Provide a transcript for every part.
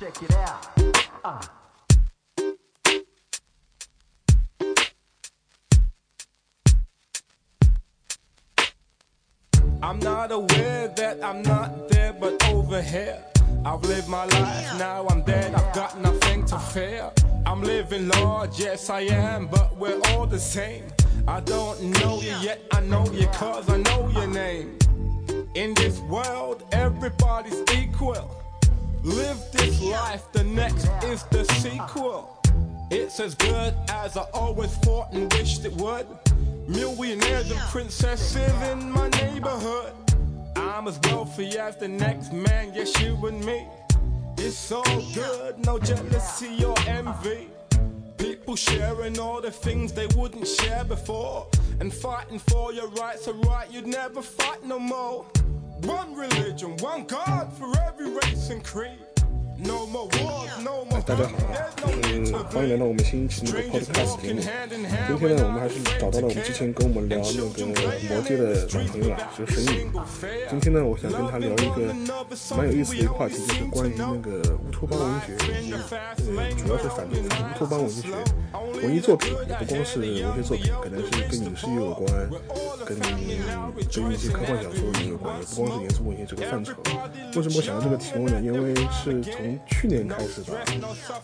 Check it out. Uh. I'm not aware that I'm not there, but over here. I've lived my life, now I'm dead, I've got nothing to fear. I'm living large, yes I am, but we're all the same. I don't know you yet, I know you cause I know your name. In this world, everybody's equal. Live this life, the next is the sequel. It's as good as I always thought and wished it would. Millionaires and princesses in my neighborhood. I'm as wealthy as the next man, yes, you and me. It's all good, no jealousy or envy. People sharing all the things they wouldn't share before. And fighting for your rights, a right you'd never fight no more. One religion, one God for every race and creed. 大家好嗯，欢迎来到我们新一期那个 podcast 节目。今天呢，我们还是找到了我们之前跟我们聊那个魔戒的老朋友啊，就是神宇。今天呢，我想跟他聊一个蛮有意思的一个话题，就是关于那个乌托邦文学，以及呃，主要是反对乌托邦文学文艺作品，也不光是文学作品，可能是跟影视也有关，跟跟一些科幻小说也有关，也不光是严肃文学这个范畴。为什么我想到这个题目呢？因为是从从去年开始吧，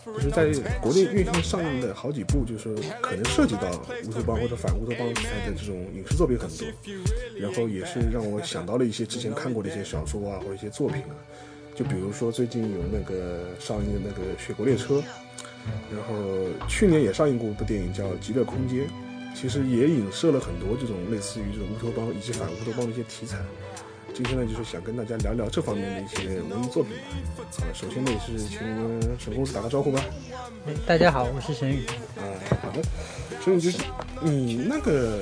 就是在国内院线上映的好几部，就是可能涉及到乌托邦或者反乌托邦题材的这种影视作品很多，然后也是让我想到了一些之前看过的一些小说啊或者一些作品啊，就比如说最近有那个上映的那个《雪国列车》，然后去年也上映过一部电影叫《极乐空间》，其实也影射了很多这种类似于这种乌托邦以及反乌托邦的一些题材。今天呢，就是想跟大家聊聊这方面的一些文艺作品吧。啊，首先呢，也是请沈公子打个招呼吧。哎大家好，我是沈宇。啊，好的。所以就是你那个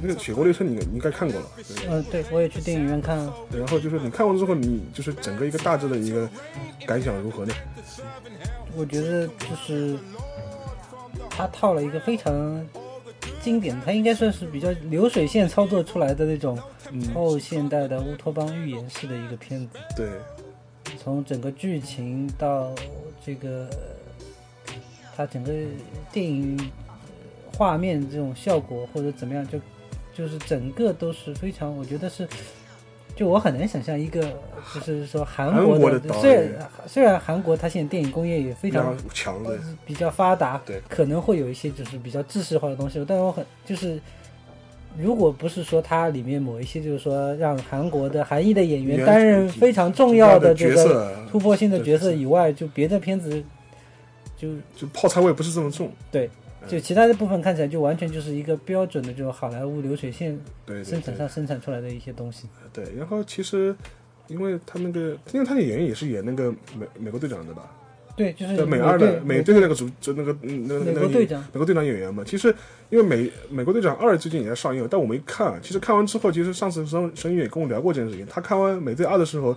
那个《雪国列车》你，你应该看过了。对嗯、对，我也去电影院看了。然后就是你看完之后，你就是整个一个大致的一个感想如何呢？我觉得就是他套了一个非常经典，它应该算是比较流水线操作出来的那种后现代的乌托邦寓言式的一个片子。对，从整个剧情到这个它整个电影呃画面这种效果或者怎么样，就就是整个都是非常，我觉得是，就我很难想象一个就是说韩国的导虽演然虽然韩国它现在电影工业也非非常常强的。比较发达，对可能会有一些就是比较知识化的东西，但是我很就是。如果不是说它里面某一些，就是说让韩国的韩裔的演员担任非常重要的这个突破性的角色以外，就别的片子，就就泡菜味不是这么重。对，就其他的部分看起来就完全就是一个标准的这种好莱坞流水线对生产上生产出来的一些东西。对，然后其实，因为他那个，因为他的演员也是演那个美美国队长的吧？对，就是，美二的美队的那个主，就那个嗯那个美那个国队长美国队长演员嘛。其实因为美美国队长二最近也在上映，但我没看。其实看完之后，其实上次申申宇也跟我聊过这件事情。他看完美队二的时候，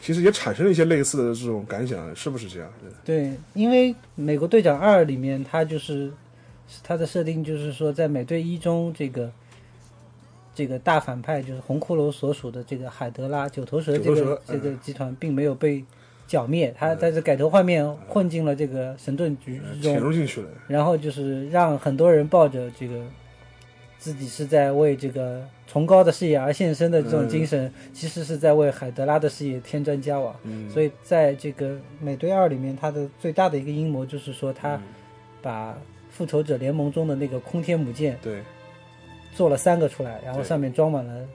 其实也产生了一些类似的这种感想，是不是这样？对对，因为美国队长二里面，他就是它的设定就是说，在美队一中这个这个大反派就是红骷髅所属的这个海德拉九头蛇这个这个集团并没有被剿灭，他在这改头换面混进了这个神盾局之中潜，入进去了。然后就是让很多人抱着这个自己是在为这个崇高的事业而献身的这种精神，其实是在为海德拉的事业添砖加瓦。嗯，所以在这个美队二里面，他的最大的一个阴谋就是说，他把复仇者联盟中的那个空天母舰对做了三个出来，然后上面装满了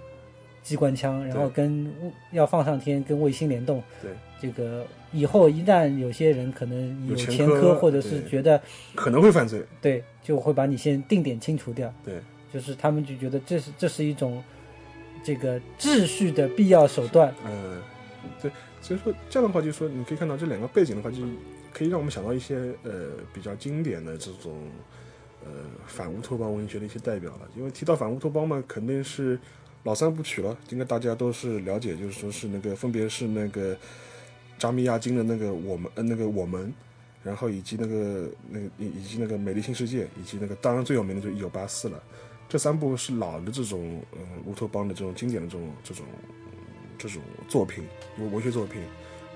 机关枪，然后跟要放上天，跟卫星联动。对，这个以后一旦有些人可能有前科或者是觉得可能会犯罪。对，就会把你先定点清除掉。对，就是他们就觉得这是这是一种这个秩序的必要手段。嗯，对，所以说这样的话，就是说你可以看到这两个背景的话，就可以让我们想到一些呃比较经典的这种呃反乌托邦文学的一些代表了。因为提到反乌托邦嘛，肯定是老三部曲了，应该大家都是了解，就是说是那个分别是那个扎米亚金的那个我们呃那个我们。然后以及那个那个以以及那个美丽新世界，以及那个当然最有名的就是一九八四了，这三部是老的这种呃乌托邦的这种经典的这种这种这种作品，文文学作品，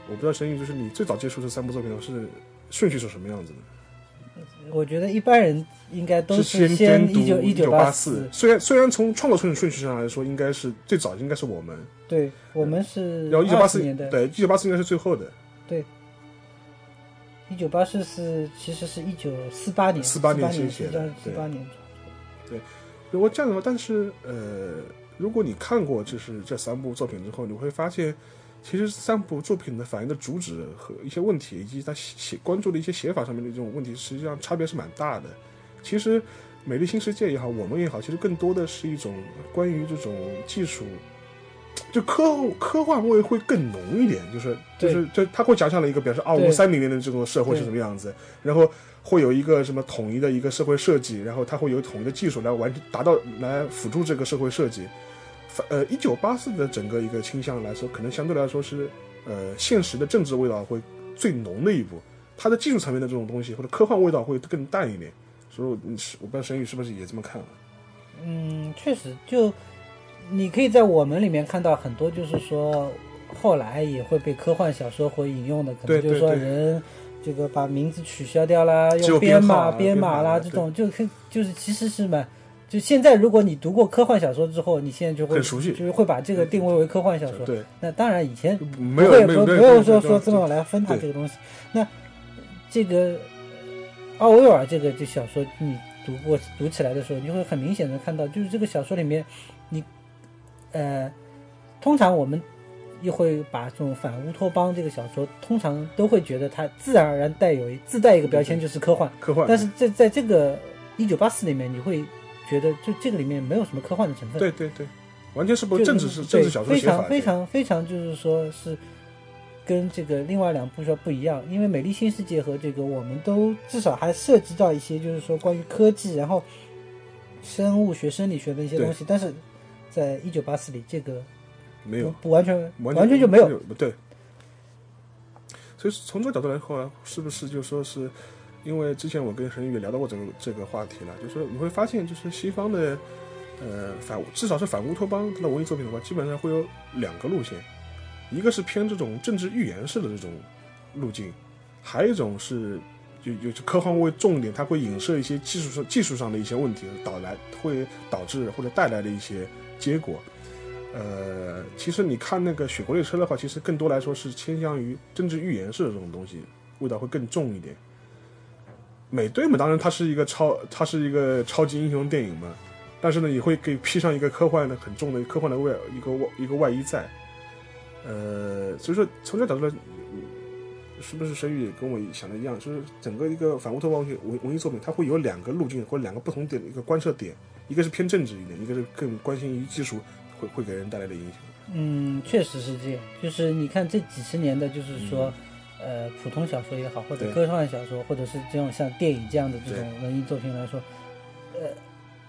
我不知道神宇，就是你最早接触这三部作品的是顺序是什么样子的？我觉得一般人应该都是先一九一九八四，虽然虽然从创作顺顺序上来说，应该是最早应该是我们，对我们是然后一九八四年的，对一九八四应该是最后的，对一九八四是其实是一九四八年，四八年年写的四八年，如果这样的话，但是呃，如果你看过就是这三部作品之后，你会发现，其实三部作品的反映的主旨和一些问题，以及他写关注的一些写法上面的这种问题，实际上差别是蛮大的。其实，《美丽新世界》也好，我们也好，其实更多的是一种关于这种技术。就科科幻味会更浓一点，就是就是就他会讲象了一个，比方说二五对三零年的这种社会是什么样子，然后会有一个什么统一的一个社会设计，然后它会有统一的技术来完达到来辅助这个社会设计。反呃，一九八四的整个一个倾向来说，可能相对来说是呃现实的政治味道会最浓的一部，它的技术层面的这种东西或者科幻味道会更淡一点。所以我，你是我不知道沈宇是不是也这么看啊？嗯，确实，就你可以在我们里面看到很多，就是说后来也会被科幻小说或引用的，可能就是说人这个把名字取消掉啦，用编码、编码啦，这种就可就是其实是蛮。就现在，如果你读过科幻小说之后，你现在就会很熟悉就是会把这个定位为科幻小说。对，那当然以前没有说没有没有说说这么来分它这个东西。那这个奥威尔这个这小说，你读过读起来的时候，你会很明显的看到，就是这个小说里面，你呃，通常我们又会把这种反乌托邦这个小说，通常都会觉得它自然而然带有自带一个标签，就是科幻。科幻，但是在在这个一九八四里面，你会觉得就这个里面没有什么科幻的成分。对对对，完全是不就政治是政治小说非写法，常非常非常就是说是跟这个另外两部说不一样，因为《美丽新世界》和这个我们都至少还涉及到一些就是说关于科技，然后生物学、生理学的一些东西，但是在一九八四里这个没有不不完全完完全就没有。不对。所以从这个角度来说，是不是就说是，因为之前我跟沈宇也聊到过这个这个话题了，就是你会发现，就是西方的呃反至少是反乌托邦它的文艺作品的话，基本上会有两个路线，一个是偏这种政治预言式的这种路径，还有一种是就就就科幻味重一点，它会影射一些技术上技术上的一些问题，导来会导致或者带来的一些结果。呃，其实你看那个《雪国列车》的话，其实更多来说是倾向于政治预言式的这种东西，味道会更重一点。美队嘛，当然它是一个超，它是一个超级英雄电影嘛，但是呢，也会给披上一个科幻的很重的科幻的外一个外一个外衣在。呃，所以说从这角度来，嗯是不是沈宇也跟我想的一样？就是整个一个反乌托邦文文文艺作品，它会有两个路径或者两个不同点的一个观测点，一个是偏政治一点，一个是更关心于技术会会给人带来的影响。嗯，确实是这样。就是你看这几十年的，就是说，嗯呃，普通小说也好，或者对。科幻小说，或者是这种像电影这样的这种文艺作品来说，呃，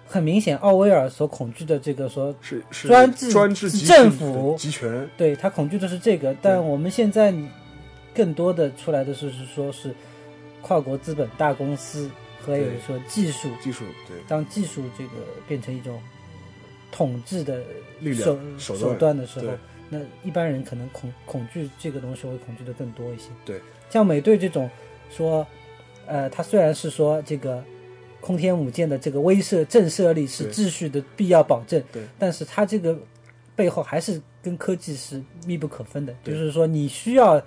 很明显，奥威尔所恐惧的这个说是是专制专制政府集权，对他恐惧的是这个，但我们现在更多的出来的是是说是跨国资本大公司和有说技术，技术对。当技术这个变成一种统治的力量手手段的时候对，那一般人可能恐恐惧这个东西会恐惧的更多一些。对，像美队这种说，呃，他虽然是说这个空天母舰的这个威慑震慑力是秩序的必要保证，对但是他这个背后还是跟科技是密不可分的，就是说你需要。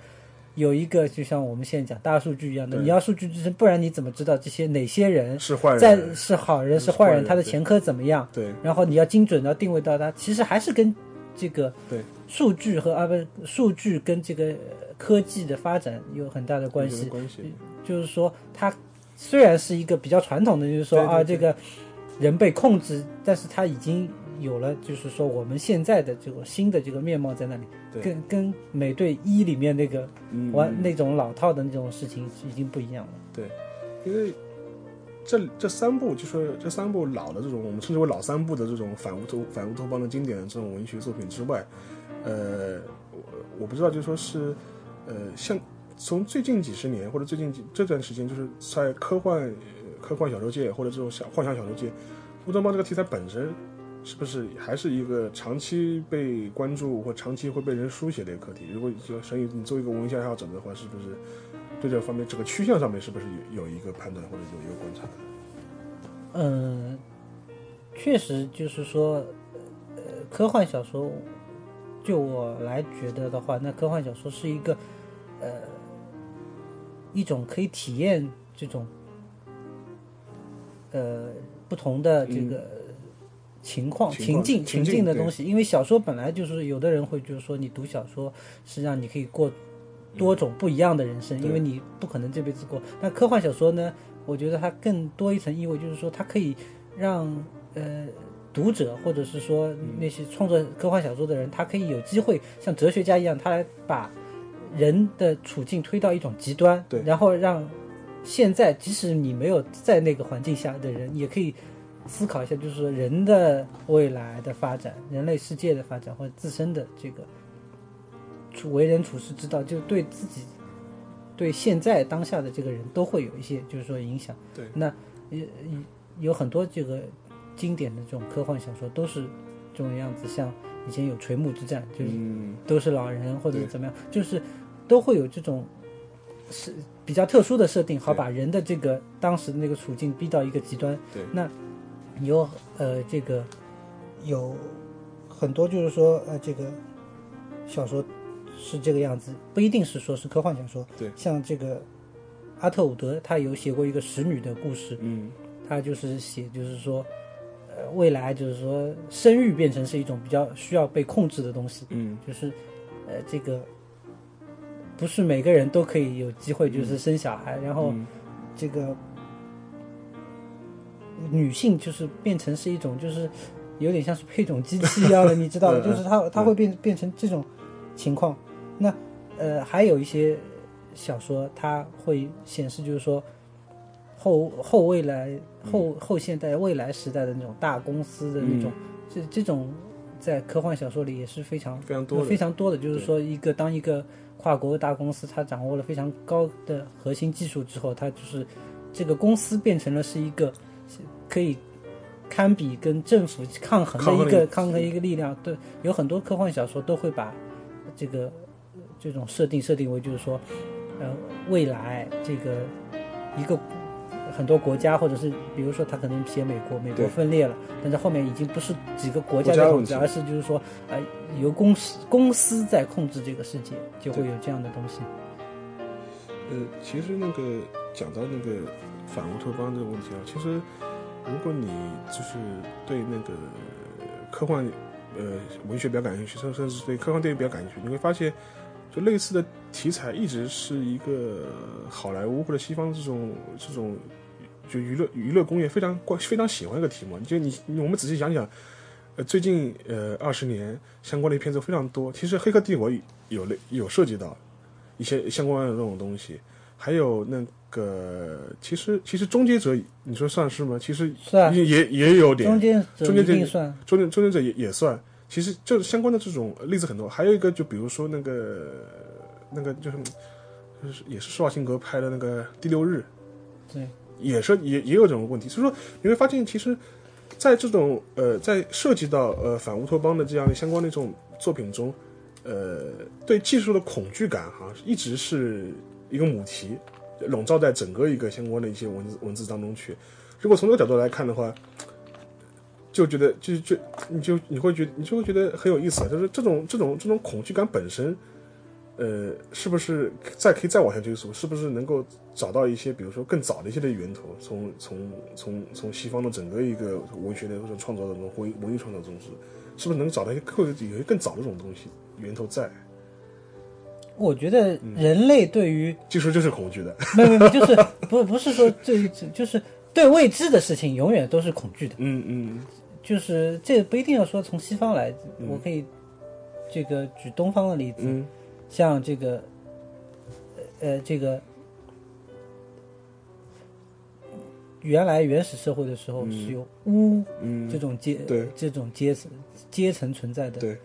有一个就像我们现在讲大数据一样的，你要数据支撑，不然你怎么知道这些哪些人是坏人，在是好人是坏人，坏人他的前科怎么样？对然后你要精准的定位到他，其实还是跟这个对。数据和啊不数据跟这个呃科技的发展有很大的关系。关系，就是说，它虽然是一个比较传统的，就是说啊这个人被控制，但是它已经有了就是说我们现在的这个新的这个面貌在那里，对。跟跟美队一里面那个嗯玩那种老套的那种事情已经不一样了。对。因为这这三部就是这三部老的这种我们称之为老三部的这种反乌托反乌托邦的经典的这种文学作品之外，呃，我我不知道就说是呃像从最近几十年或者最近几这段时间，就是在科幻科幻小说界或者这种小幻想小说界，乌托邦这个题材本身是不是还是一个长期被关注或长期会被人书写的一个课题？如果就所以你作为一个文学爱好者的话，是不是对这方面这个趋向上面是不是有有一个判断或者有一个观察？嗯，确实就是说，呃，科幻小说，就我来觉得的话，那科幻小说是一个，呃，一种可以体验这种，呃，不同的这个情况、情况情境、情情境的东西。因为小说本来就是有的人会就是说，你读小说是让你可以过多种不一样的人生，因为你不可能这辈子过。那科幻小说呢，我觉得它更多一层意味，就是说它可以让呃读者或者是说那些创作科幻小说的人，他可以有机会像哲学家一样，他来把人的处境推到一种极端，对然后让现在即使你没有在那个环境下的人，也可以思考一下，就是说人的未来的发展、人类世界的发展或者自身的这个处为人处事之道，就对自己、对现在当下的这个人都会有一些就是说影响。对那也也有很多这个经典的这种科幻小说都是这种样子，像以前有《垂暮之战》，就是嗯，都是老人或者对怎么样，就是都会有这种是比较特殊的设定，好把人的这个当时的那个处境逼到一个极端。对那有呃这个有很多就是说呃这个小说是这个样子，不一定是说是科幻小说。对像这个阿特伍德，他有写过一个使女的故事，嗯，他就是写，就是说，呃，未来就是说，生育变成是一种比较需要被控制的东西，嗯，就是，呃，这个不是每个人都可以有机会就是生小孩，然后嗯这个女性就是变成是一种就是有点像是配种机器一样的，你知道的，就是它它会变变成这种情况。那呃，还有一些小说，它会显示就是说后后未来后后现代未来时代的那种大公司的那种，这这种在科幻小说里也是非常非常多的非常多的，就是说一个当一个跨国大公司，它掌握了非常高的核心技术之后，它就是这个公司变成了是一个可以堪比跟政府抗衡的一个抗衡的一个力量。对，有很多科幻小说都会把这个呃这种设定设定为就是说，呃，未来这个一个。很多国家，或者是比如说，他可能写美国，美国分裂了，但是后面已经不是几个国家在控制，而是就是说，呃，由公司公司在控制这个世界，就会有这样的东西。呃，其实那个讲到那个反乌托邦这个问题啊，其实如果你就是对那个科幻呃文学比较感兴趣，甚甚至是对科幻电影比较感兴趣，你会发现，就类似的题材一直是一个好莱坞或者西方这种这种就娱乐娱乐工业非常关非常喜欢一个题目。就你你我们仔细想想，呃，最近呃二十年相关的片子非常多。其实《黑客帝国》有类有涉及到一些相关的这种东西，还有那个其实其实《终结者》，你说算是吗？其实也也也有点终结者一算，终结终结者也也算，其实就是相关的这种例子很多。还有一个就比如说那个那个就是就是也是施瓦辛格拍的那个《第六日》，对，也是也也有这种问题。所以说你会发现，其实在这种呃在涉及到呃反乌托邦的这样的相关的这种作品中，呃对技术的恐惧感哈一直是一个母题，笼罩在整个一个相关的一些文字文字当中去。如果从这个角度来看的话，就觉得就就你就你会觉得你就会觉得很有意思啊，就是这种这种这种恐惧感本身，呃，是不是再可以再往下追溯，是不是能够找到一些比如说更早的一些的源头，从从从从西方的整个一个文学的或者创作当中，文文艺创作中是是不是能找到一些更有一些更早的这种东西源头在？我觉得嗯人类对于技术就是恐惧的，没有没有，就是不不是说对于就是对未知的事情永远都是恐惧的，嗯嗯就是这个不一定要说从西方来，我可以这个举东方的例子，嗯。像这个呃这个原来原始社会的时候嗯。是有巫嗯，这种阶对。这种阶层阶层存在的，对，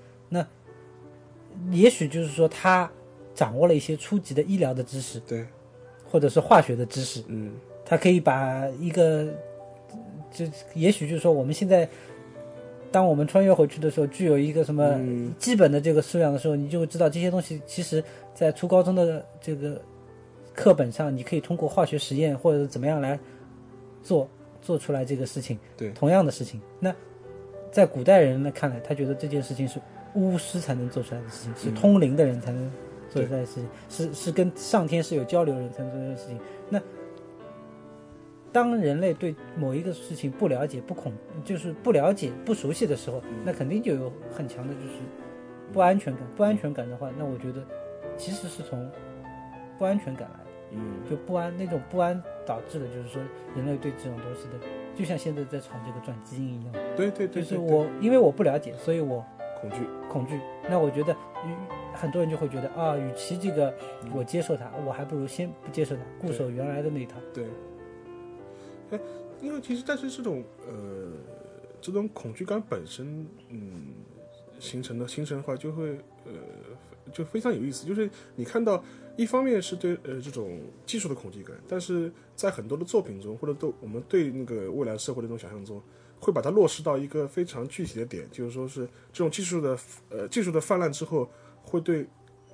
也许就是说他掌握了一些初级的医疗的知识，对，或者是化学的知识，嗯。他可以把一个，就也许就是说我们现在当我们穿越回去的时候，具有一个什么嗯基本的这个素养的时候，你就会知道这些东西其实在初高中的这个课本上，你可以通过化学实验或者怎么样来做做出来这个事情。对同样的事情，那在古代人呢看来，他觉得这件事情是巫师才能做出来的事情，是嗯通灵的人才能做出来的事情，是是跟上天是有交流的人才能做出来的事情。那当人类对某一个事情不了解、不恐，就是不了解、不熟悉的时候，那肯定就有很强的就是不安全感。不安全感的话，那我觉得其实是从不安全感来的。嗯就不安那种不安导致的，就是说人类对这种东西的，就像现在在炒这个转基因一样，对对对，就是我因为我不了解，所以我恐惧，恐惧。那我觉得，与很多人就会觉得啊，与其这个我接受它，我还不如先不接受它，固守原来的那一套。对。哎，因为其实但是这种呃这种恐惧感本身，嗯，形成的形成的话，就会呃就非常有意思，就是你看到。一方面是对呃这种技术的恐惧感，但是在很多的作品中，或者都我们对那个未来社会的这种想象中，会把它落实到一个非常具体的点，就是说是这种技术的呃技术的泛滥之后，会对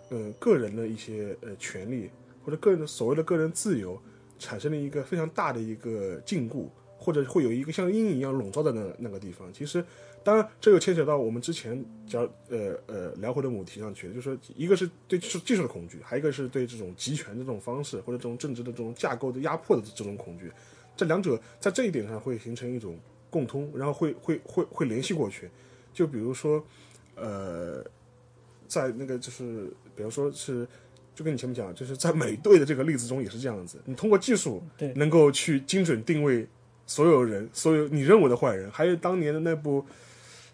呃个人的一些呃权利或者个人的所谓的个人自由产生了一个非常大的一个禁锢，或者会有一个像阴影一样笼罩在那那个地方。其实，当然这又牵扯到我们之前讲呃呃聊回的母题上去，就是说一个是对技术技术的恐惧，还一个是对这种集权的这种方式或者这种政治的这种架构的压迫的这种恐惧。这两者在这一点上会形成一种共通，然后会会会会联系过去。就比如说，呃，在那个就是，比如说是，就跟你前面讲，就是在美队的这个例子中也是这样子，你通过技术对。能够去精准定位所有人，所有你认为的坏人，还有当年的那部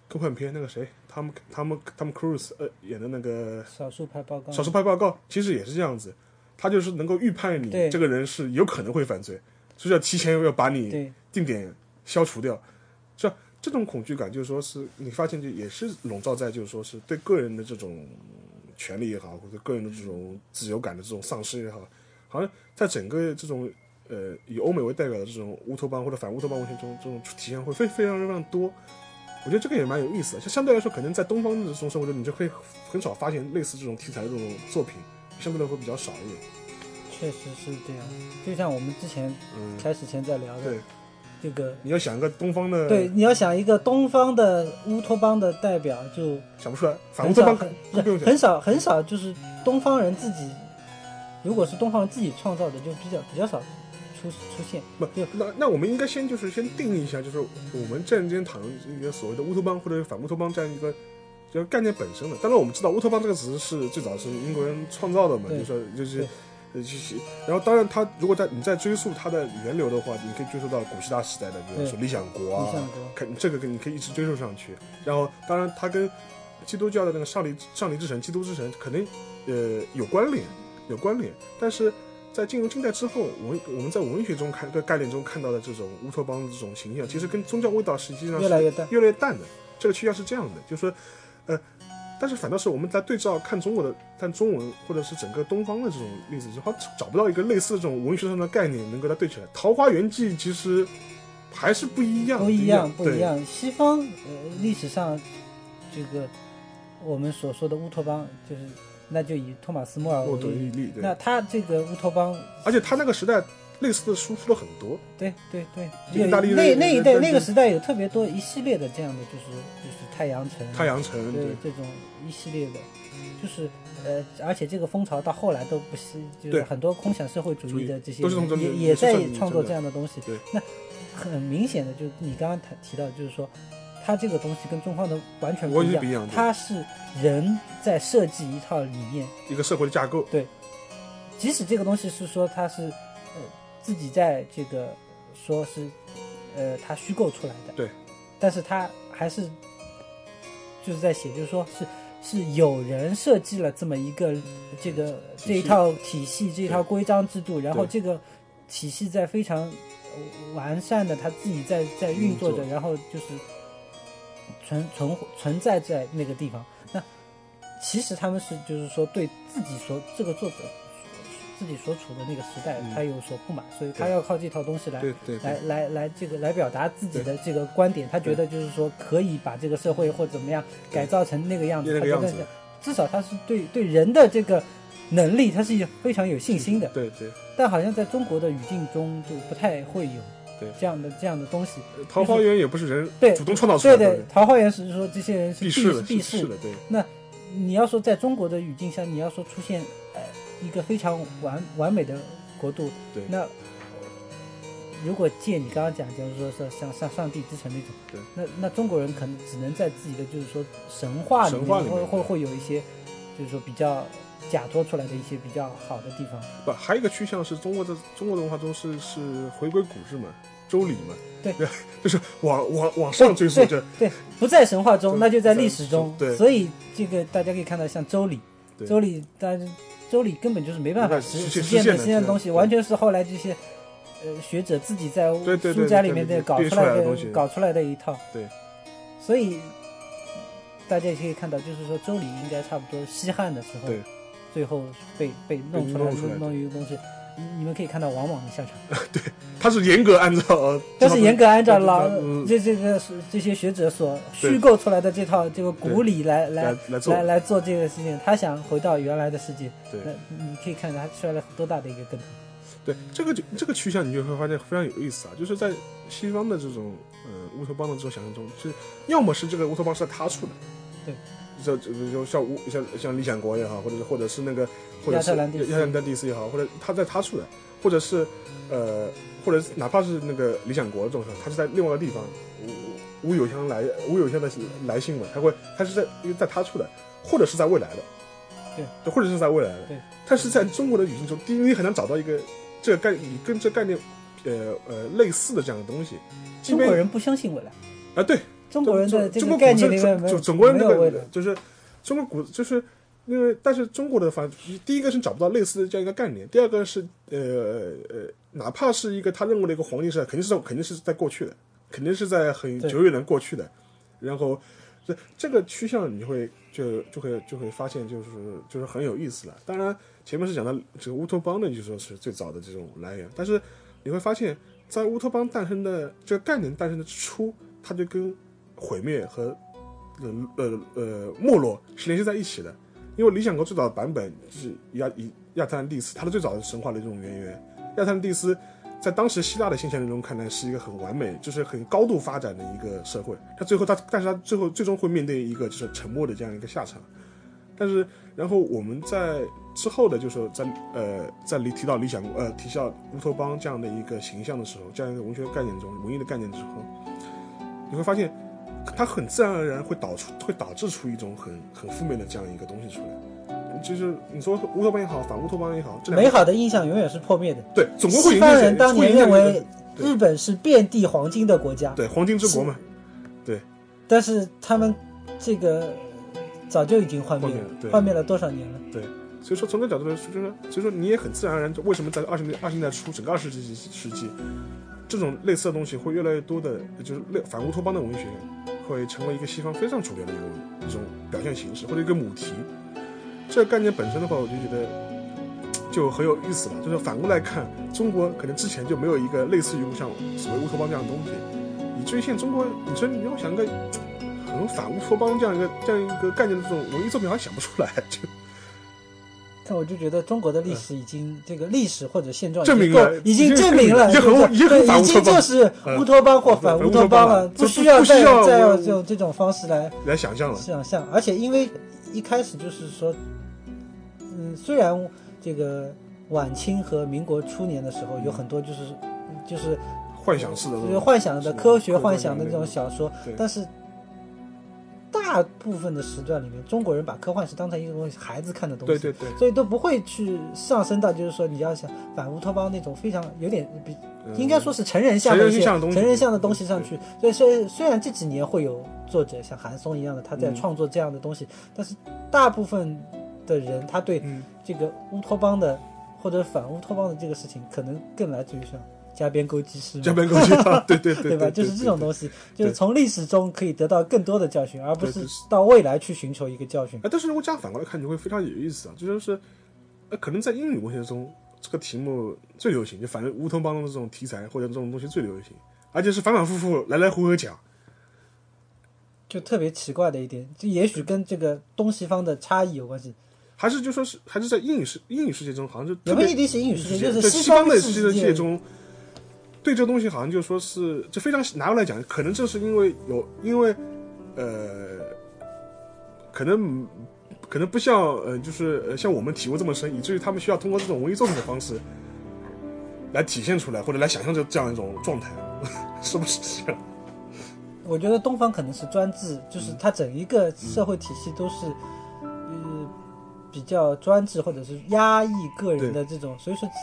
科幻片，那个谁，他们他们他们 Cruise 呃演的那个少数派报告，少数派报告其实也是这样子，他就是能够预判你这个人是有可能会犯罪，所以要提前要把你定点消除掉。这这种恐惧感，就是说是你发现就也是笼罩在就是说是对个人的这种权利也好，或者个人的这种自由感的这种丧失也好，好像在整个这种呃以欧美为代表的这种乌托邦或者反乌托邦文学中，这种体现会非非常非常多。我觉得这个也蛮有意思的，像相对来说，可能在东方的这种生活中，你就会很少发现类似这种题材的这种作品，相对来说会比较少一点。确实是这样。就像我们之前嗯，开始前在聊的对，这个，你要想一个东方的，对，，你要想一个东方的乌托邦的代表，就想不出来，反乌托邦很少很少，就是东方人自己，如果是东方人自己创造的，就比较比较少出出现。不，那那我们应该先就是先定义一下，就是我们战间讨论一个所谓的乌托邦或者反乌托邦这样一个这个概念本身的。当然我们知道乌托邦这个词是最早是英国人创造的嘛，就是说就是对呃就是，然后当然他如果在你在追溯他的源流的话，你可以追溯到古希腊时代的，比如说理想国啊，理想国可这个你可以一直追溯上去。然后当然他跟基督教的那个上帝上帝之神、基督之神肯定呃有关联，有关联，但是。在进入近代之后，文我们在文学中看的概念中看到的这种乌托邦的这种形象，其实跟宗教味道实际上是越来越淡越来越淡的。这个趋向是这样的，就是说，呃，但是反倒是我们在对照看中国的看中文或者是整个东方的这种例子，好像找不到一个类似这种文学上的概念能够它对起来。《桃花源记》其实还是不一样，不一样，不一样。西方呃历史上这个我们所说的乌托邦，就是那就以托马斯莫尔为例。那，他这个乌托邦，而且他那个时代类似的输出了很多，对对对，有意大利那那一代那个时代有特别多一系列的这样的，就是就是太阳城，太阳城，对对，这种一系列的，就是呃，而且这个风潮到后来都不是，就是很多空想社会主义的这些也也在创作这样的东西。对，那很明显的，就你刚刚谈提到，就是说，它这个东西跟中方的完全不一样，完全不一样它是人在设计一套理念，一个社会的架构，对即使这个东西是说它是呃自己在这个说是呃他虚构出来的，对，但是他还是就是在写，就是说是是有人设计了这么一个这个这一套体系，这一套规章制度，然后这个体系在非常呃完善的，他自己在在运作着，然后就是存存存在在那个地方。那其实他们是就是说对自己所这个作者自己所处的那个时代嗯。他有所不满，所以他要靠这套东西来来对。来来这个来表达自己的这个观点，他觉得就是说可以把这个社会或怎么样改造成那个样子，他觉得至少他是对对人的这个能力他是非常有信心的，对对，但好像在中国的语境中就不太会有对。这样的这样的东西。桃花源也不是人对主动创造出来的，对对，桃花源是说这些人是避避世的，避世是的，对。那你要说在中国的语境下，你要说出现呃一个非常完完美的国度，对。那如果借你刚刚讲，就是说是像像上帝之城那种，对，那那中国人可能只能在自己的就是说神话里面会会会有一些，就是说比较假托出来的一些比较好的地方。不，还有一个趋向是中国的中国的文化中是是回归古制嘛，周礼嘛，对，就是往往往上追溯，着对，不在神话中，那就在在历史中。对。所以这个大家可以看到，像周礼，对。周礼，大家周礼根本就是没办法实实实践的实践的实践的东西，完全是后来这些呃学者自己在书家里面对对的搞出来的搞出来的一套。对，所以大家也可以看到，就是说周礼应该差不多西汉的时候对，最后被被弄出来弄弄一个东西。你你们可以看到王莽的下场，对他是严格按照，呃但是严格按照老嗯这这个这些学者所虚构出来的这套这个古礼来来来来做。来，做这个事情，他想回到原来的世界，对。那你可以看到他摔了多大的一个跟头。对这个就这个趋向，你就会发现非常有意思啊，就是在西方的这种呃乌托邦的这种想象中，是要么是这个乌托邦是他处的，对，就就就像乌像像理想国也好，或者是或者是那个或者是亚特兰蒂斯亚特兰蒂斯也好，或者他在他处的，或者是呃或者是哪怕是那个理想国这种时候，他是在另外一个地方，无无有乡来无有乡的来信嘛，他会他是在因为在他处的，或者是在未来的，对，或者是在未来的，对。但是在中国的语境中，第一你很难找到一个这个概你跟这概念呃呃类似的这样的东西，中国人不相信未来，啊对，中国人的这中国个概念里古面没有中中国人这没有未来。个就是中国古就是因为但是中国的反第一个是找不到类似的这样一个概念，第二个是呃呃哪怕是一个他认为的一个黄金时代，肯定是肯定是在过去的，肯定是在很久远的过去的，然后这这个趋向你会就就会就会发现就是就是很有意思了。当然前面是讲到这个乌托邦的，就说是最早的这种来源，但是你会发现在乌托邦诞生的这个概念诞生的之初，它就跟毁灭和呃呃呃没落是联系在一起的。因为理想国最早的版本是亚以亚特兰蒂斯，它的最早的神话的这种渊源。亚特兰蒂斯在当时希腊的现象中看来是一个很完美，就是很高度发展的一个社会。它最后它，但是它最后最终会面对一个就是沉没的这样一个下场。但是，然后我们在之后的，就是说在呃在理提到理想呃提到乌托邦这样的一个形象的时候，这样一个文学概念中文艺的概念之后，你会发现它很自然而然会导出会导致出一种很很负面的这样一个东西出来。就是你说乌托邦也好，反乌托邦也好，这美好的印象永远是破灭的。对总归会西影响方人当年认为日本是遍地黄金的国家，对黄金之国嘛，对。但是他们这个早就已经幻灭了，幻灭了对。幻灭了多少年了？对。所以说从这角度来说，就是，所以说你也很自然而然，为什么在二十年二十年代初，整个二十世纪世纪，这种类似的东西会越来越多的，就是类反乌托邦的文学会成为一个西方非常主流的一个一种表现形式或者一个母题。这个概念本身的话，我就觉得就很有意思了。就是反过来看，中国可能之前就没有一个类似于像所谓乌托邦这样的东西，以至于现在中国，你说你要想个很反乌托邦这样一个这样一个概念的这种文艺作品，好像想不出来。就但我就觉得中国的历史已经这个历史或者现状已经够明了已经证明了，已经很就是已经很对已反乌托邦经就是乌托邦或反乌托邦了，不需要再再用这种这种方式来来想象了。想象。而且因为一开始就是说，嗯，虽然这个晚清和民国初年的时候有很多就是就是幻想式的就是幻想的科学幻想的这种小说，但是大部分的时段里面，中国人把科幻是当成一个东西孩子看的东西，对对对，所以都不会去上升到就是说你要想反乌托邦那种非常有点比嗯。应该说是成人向的一些成人向的东西。成人向的东西上去。所以虽虽然这几年会有作者像韩松一样的他在嗯。创作这样的东西，但是大部分的人他对嗯。这个乌托邦的或者反乌托邦的这个事情，可能更来自于像加边沟机师嘛加边钩技师，对对对对吧？就是这种东西。就是从历史中可以得到更多的教训，而不是到未来去寻求一个教训。哎，但是如果这样反过来看，你会非常有意思啊，就是说，呃，可能在英语文学中，这个题目最流行，就反正乌托邦的这种题材或者这种东西最流行，而且是反反复复来来回回讲。就特别奇怪的一点，就也许跟这个东西方的差异有关系，还是就说是还是在英语世英语世界中，好像就也特别不一定是英语世界，就是对西西方的世世界中，对这个东西好像就说是就非常拿过来讲，可能正是因为有因为呃，可能可能不像呃，就是呃像我们体会这么深，以至于他们需要通过这种文艺作品的方式来体现出来，或者来想象这这样一种状态，是不是这样？我觉得东方可能是专制，就是它整一个社会体系都是，呃，比较专制或者是压抑个人的这种，所以说几，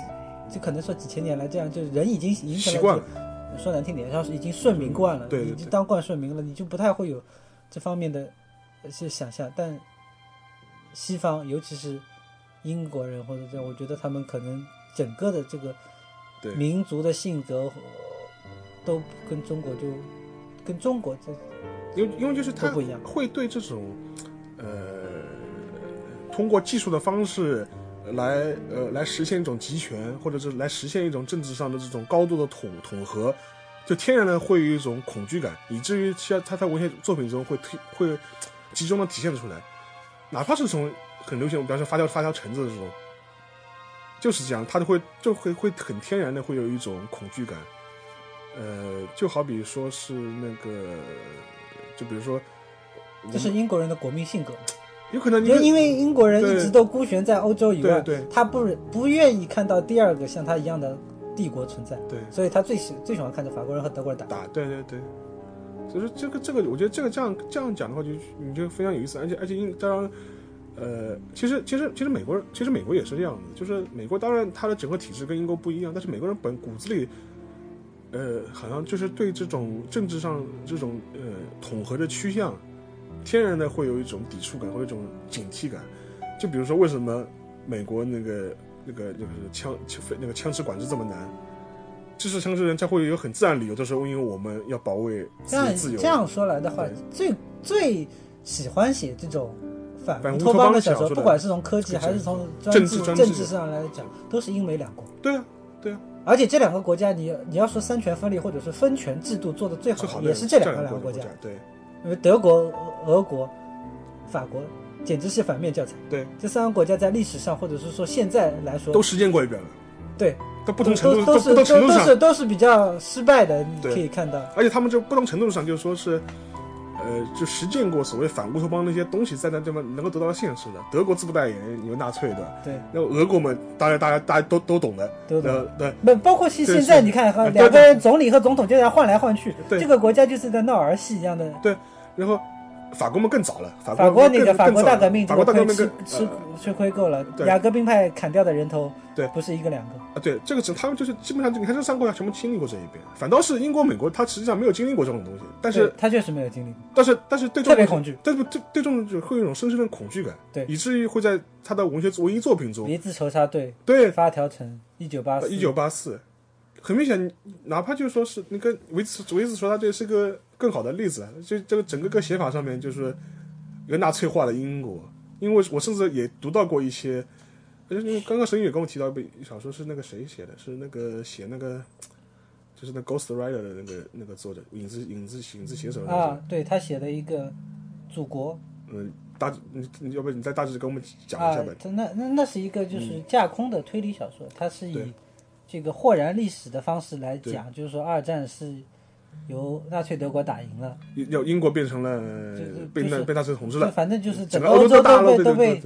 就可能说几千年来这样，就是人已经形成了习惯了，说难听点，要是已经顺民惯了，已经当惯顺民了，你就不太会有这方面的一些想象。但西方，尤其是英国人或者这样，我觉得他们可能整个的这个民族的性格呃都跟中国就跟中国这因为因为就是他都不一样。会对这种呃通过技术的方式来呃来实现一种集权，或者是来实现一种政治上的这种高度的统统合，就天然的会有一种恐惧感，以至于像他在文学作品中会推会集中的体现出来，哪怕是从很流行，比方说发条发条橙子的这种，就是这样，他就会就会会很天然的会有一种恐惧感。呃，就好比说是那个，就比如说，这是英国人的国民性格，有可能因为因为英国人一直都孤悬在欧洲以外，对对。他不不愿意看到第二个像他一样的帝国存在，对。所以他最喜最喜欢看着法国人和德国人打。打，对对对，所以说这个这个，我觉得这个这样这样讲的话就，你就非常有意思，而且而且英当然，呃，其实其实其实美国人其实美国也是这样的，就是美国当然它的整个体制跟英国不一样，但是美国人本骨子里，呃，好像就是对这种政治上这种呃统合的趋向，天然的会有一种抵触感，会有一种警惕感。就比如说为什么美国那个那个那个枪枪那个枪支管制这么难？支持枪支人，他会有很自然理由，就是因为我们要保卫这样自由。这样说来的话，最最喜欢写这种反乌托邦的小说，不管是从科技还是从政治政治上来讲，都是英美两国。对啊，对啊，而且这两个国家，你你要说三权分立或者是分权制度做的最好，也是这两个两个国家。对因为德国、俄俄国、法国简直是反面教材。对，这三个国家在历史上或者是说现在来说，都实践过一遍了，对在不同程度不都都是同程度上都都是，都是比较失败的，你可以看到。而且他们就不同程度上就是说是，呃，就实践过所谓反乌托邦那些东西，在那地方能够得到现实的。德国自不代言，有纳粹的，对，那俄国嘛，大家大家大家都都懂的，都懂呃对，不包括现现在你看哈，两个人总理和总统就在换来换去，对这个国家就是在闹儿戏一样的。然后法国嘛更早了，法法国那个法国大革命，法国大革命吃更吃亏够了，对。雅各宾派砍掉的人头，对。不是一个两个。啊，对，这个是他们就是基本上，你看这三个国家全部经历过这一遍，反倒是英国、美国，他实际上没有经历过这种东西，但是对他确实没有经历过，但是但是对这种特别恐惧，但是对对这种就会有一种深深的恐惧感，对。以至于会在他的文学文艺作品中，一字仇杀队对，发条城一九八四。一九八四，很明显，哪怕就是说是那个维茨维茨说他这是个更好的例子，就这个整个个写法上面就是一个纳粹化的英国，因为我甚至也读到过一些，而且刚刚沈宇也跟我提到一本小说是那个谁写的，是那个写那个就是那 Ghost Rider 的那个那个作者影子影子影子写手啊，对他写的一个祖国。嗯，大你你要不你再大致跟我们讲一啊下呗？，啊那那那是一个就是架空的推理小说，它是以这个豁然历史的方式来讲，就是说二战是由纳粹德国打赢了，要英国变成了就是被纳被纳粹统治就了，反正就是整个欧洲都被都被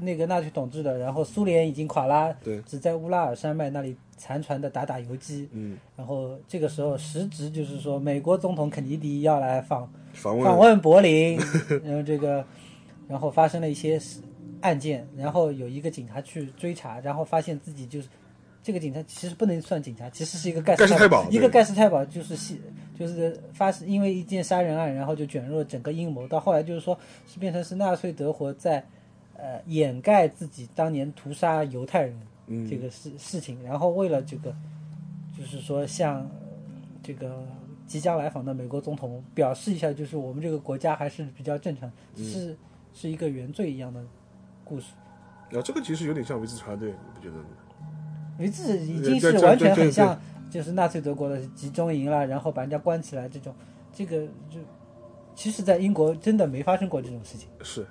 那个纳粹统治的，然后苏联已经垮啦，只在乌拉尔山脉那里残传的打打游击。嗯，然后这个时候实质就是说，美国总统肯尼迪要来访访问访问柏林，然后这个，然后发生了一些事案件，然后有一个警察去追查，然后发现自己就是这个警察其实不能算警察，其实是一个盖世太保一个盖世太保就是系就是发生因为一件杀人案，然后就卷入了整个阴谋，到后来就是说是变成是纳粹德国在呃掩盖自己当年屠杀犹太人嗯这个事事情，然后为了这个就是说向呃这个即将来访的美国总统表示一下，就是我们这个国家还是比较正常，嗯是是一个原罪一样的故事。啊这个其实有点像维兹查队，你不觉得吗？你这已经是完全很像，就是纳粹德国的集中营了，然后把人家关起来这种，这个就其实，在英国真的没发生过这种事情。是，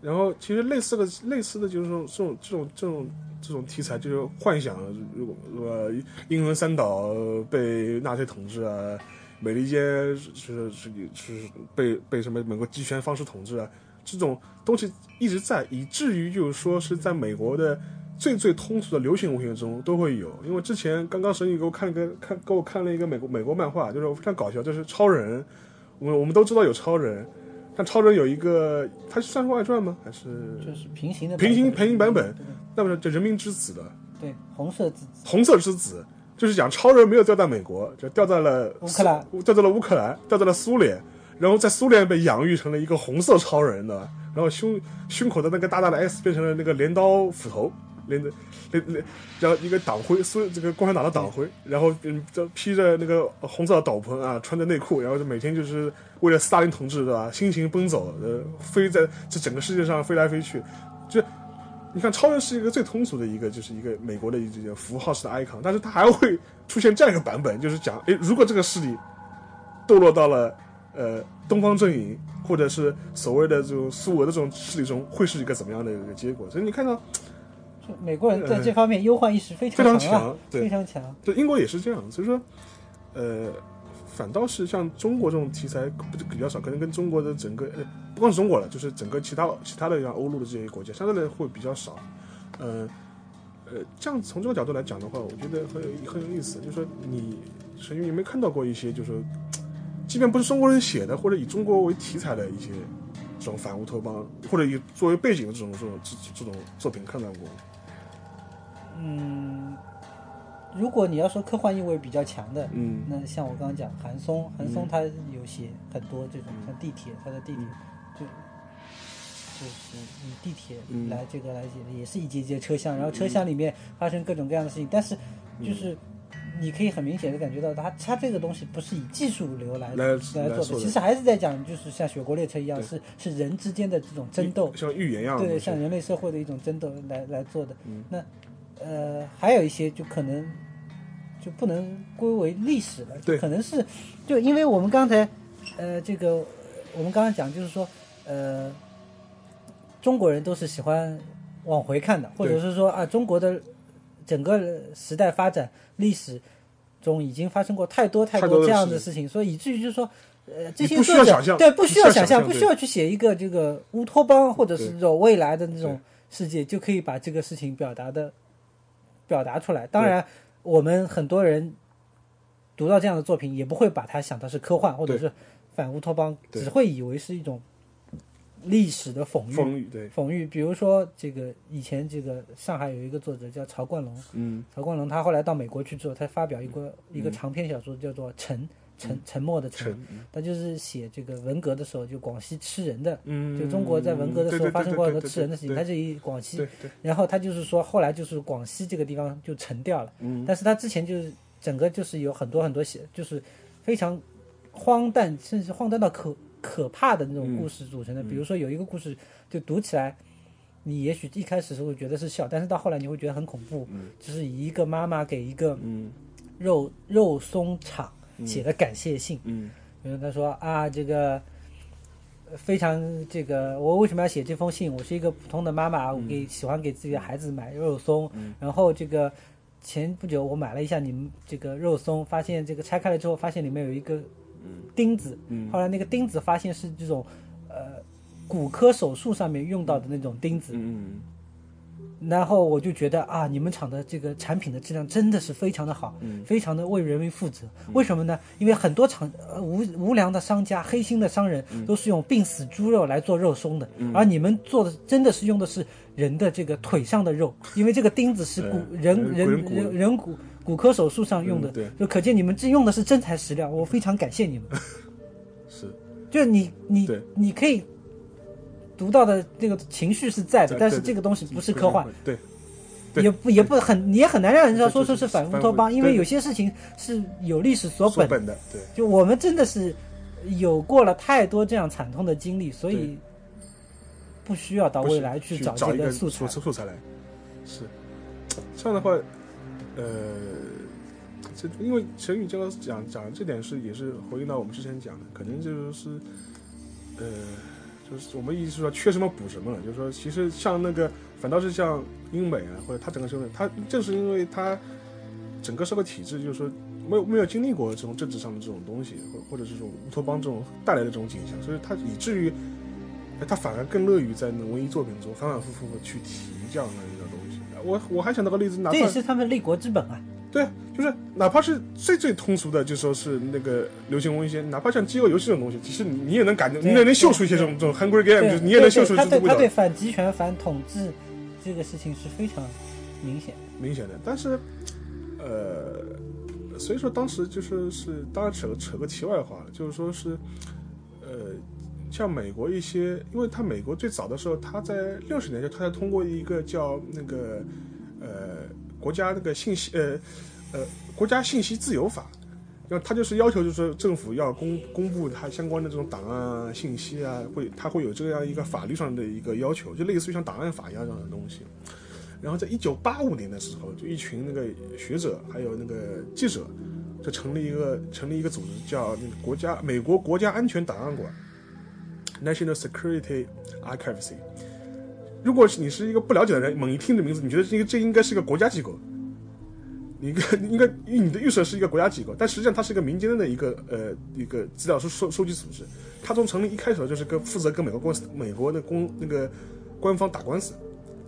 然后其实类似的类似的就是说这种这种这种这种题材，就是幻想，如果呃英伦三岛被纳粹统治啊，美利坚是是是是被被什么美国集权方式统治啊，这种东西一直在，以至于就是说是在美国的。最最通俗的流行文学中都会有，因为之前刚刚神宇给我看了个看给我看了一个美国美国漫画，就是非常搞笑，就是超人。我们我们都知道有超人，但超人有一个，他是算是外传吗？还是就是平行的平行平行版本？那么就人民之子的对红色之子，红色之子，就是讲超人没有掉在美国，就掉在了乌克兰，掉在了乌克兰，掉在了苏联，然后在苏联被养育成了一个红色超人的，然后胸胸口的那个大大的 S 变成了那个镰刀斧头。连着，连连，然后一个党徽，苏这个共产党的党徽，然后嗯，就披着那个红色的斗篷啊，穿着内裤，然后就每天就是为了斯大林同志，对吧？辛勤奔走，呃，飞在这整个世界上飞来飞去，就你看，超人是一个最通俗的一个，就是一个美国的一个符号式的 icon，但是它还会出现这样一个版本，就是讲，诶，如果这个势力堕落到了呃东方阵营，或者是所谓的这种苏俄的这种势力中，会是一个怎么样的一个结果？所以你看到。就美国人在这方面忧患意识非非常强啊，强，对，非常强。对，英国也是这样，所以说，呃，反倒是像中国这种题材不比较少，可能跟中国的整个，呃，不光是中国了，就是整个其他其他的像欧陆的这些国家，相对来会比较少。呃，呃，这样从这个角度来讲的话，我觉得很有很有意思，就是说你是因为有没有看到过一些，就是说，即便不是中国人写的，或者以中国为题材的一些这种反乌托邦，或者以作为背景的这种这种这这种作品看到过？嗯，如果你要说科幻意味比较强的，嗯。那像我刚刚讲韩松，韩松他有写很多这种嗯像地铁，他的地铁就就是以地铁嗯来这个来写的，也是一节节车厢，然后车厢里面发生各种各样的事情，但是嗯就是。你可以很明显的感觉到，他他这个东西不是以技术流来来来做的，来做的。其实还是在讲，就是像雪国列车一样，是是人之间的这种争斗，像预言一样对，像人类社会的一种争斗来来做的。嗯。那呃，还有一些就可能就不能归为历史了，可能是就因为我们刚才呃这个我们刚刚讲就是说呃中国人都是喜欢往回看的，或者是说啊中国的整个时代发展历史中已经发生过太多太太多这样的事情，所以以至于就是说。呃，这些不需作者要想象对不需要想象，不需要去写一个这个乌托邦或者是这种未来的那种世界，就可以把这个事情表达的表达出来。当然，我们很多人读到这样的作品，也不会把它想的是科幻或者是反乌托邦，只会以为是一种历史的讽喻。讽喻对，讽喻，比如说这个以前这个上海有一个作者叫曹冠龙，嗯。曹冠龙他后来到美国去之后，他发表一个一个长篇小说叫做《沉》，沉沉默的沉，他就是写这个文革的时候，就广西吃人的，嗯，就中国在文革的时候发生过很多吃人的事情，他是以广西然后他就是说，后来就是广西这个地方就沉掉了，嗯。但是他之前就是整个就是有很多很多写，就是非常荒诞，甚至荒诞到可可怕的那种故事组成的。比如说有一个故事，就读起来，你也许一开始是会觉得是笑，但是到后来你会觉得很恐怖，就是一个妈妈给一个嗯。肉肉松厂写的感谢信，嗯。比如他说啊，这个呃非常这个，我为什么要写这封信？我是一个普通的妈妈，我给喜欢给自己的孩子买肉松，然后这个前不久我买了一下你们这个肉松，发现这个拆开了之后，发现里面有一个钉子，后来那个钉子发现是这种呃骨科手术上面用到的那种钉子，嗯然后我就觉得啊，你们厂的这个产品的质量真的是非常的好，非常的为人民负责。为什么呢？因为很多厂呃无无良的商家、黑心的商人都是用病死猪肉来做肉松的，而你们做的真的是用的是人的这个腿上的肉，因为这个钉子是骨嗯人人人骨。人人骨骨科手术上用的就可见你们这用的是真材实料，我非常感谢你们。是，就是你你你可以读到的那个情绪是在的，但是这个东西不是科幻，，对，对。也不也不很，你也很难让人家说出是反乌托邦，因为有些事情是有历史所本。本的，对，就我们真的是有过了太多这样惨痛的经历，所以不需要到未来去去找这一个素材。素。素材来，是。这样的话，呃，这因为陈宇教授讲讲这点是也是回应到我们之前讲的，可能就是呃，就是我们意思是说缺什么补什么了，就是说其实像那个反倒是像英美啊，或者他整个社会，他正是因为他整个社会体制，就是说没有没有经历过这种政治上的这种东西，或或者是这种乌托邦这种带来的这种景象，所以他以至于他反而更乐于在文艺作品中反反复复的去提这样的一个东西。我我还想到个例子，哪怕这也是他们立国之本啊。对，就是哪怕是最最通俗的，就说是那个流行文学，哪怕像饥饿游戏这种东西，其实你你也能感觉，你也能嗅出一些这种这种 hungry game，对就是你也能嗅出这种味道他对反集权、反统治这个事情是非常明显。明显的。但是，呃，所以说当时就是是，当然扯个扯个题外话了，就是说是，呃，像美国一些，因为他美国最早的时候，他在六十年代，他在通过一个叫那个呃国家那个信息呃呃国家信息自由法。然后他就是要求，就是说政府要公公布它相关的这种档案、信息啊，会它会有这样一个法律上的一个要求，就类似于像档案法一样这样的东西。然后在一九八五年的时候，就一群那个学者还有那个记者，就成立一个成立一个组织，叫那个国家美国国家安全档案馆 （National Security Archives）。如果是你是一个不了解的人，猛一听这名字，你觉得这个这应该是一个国家机构，你应该应该你的预设是一个国家机构，但实际上它是一个民间的一个呃一个资料收收收集组织。它从成立一开始就是跟负责跟美国公司美国的公那个官方打官司，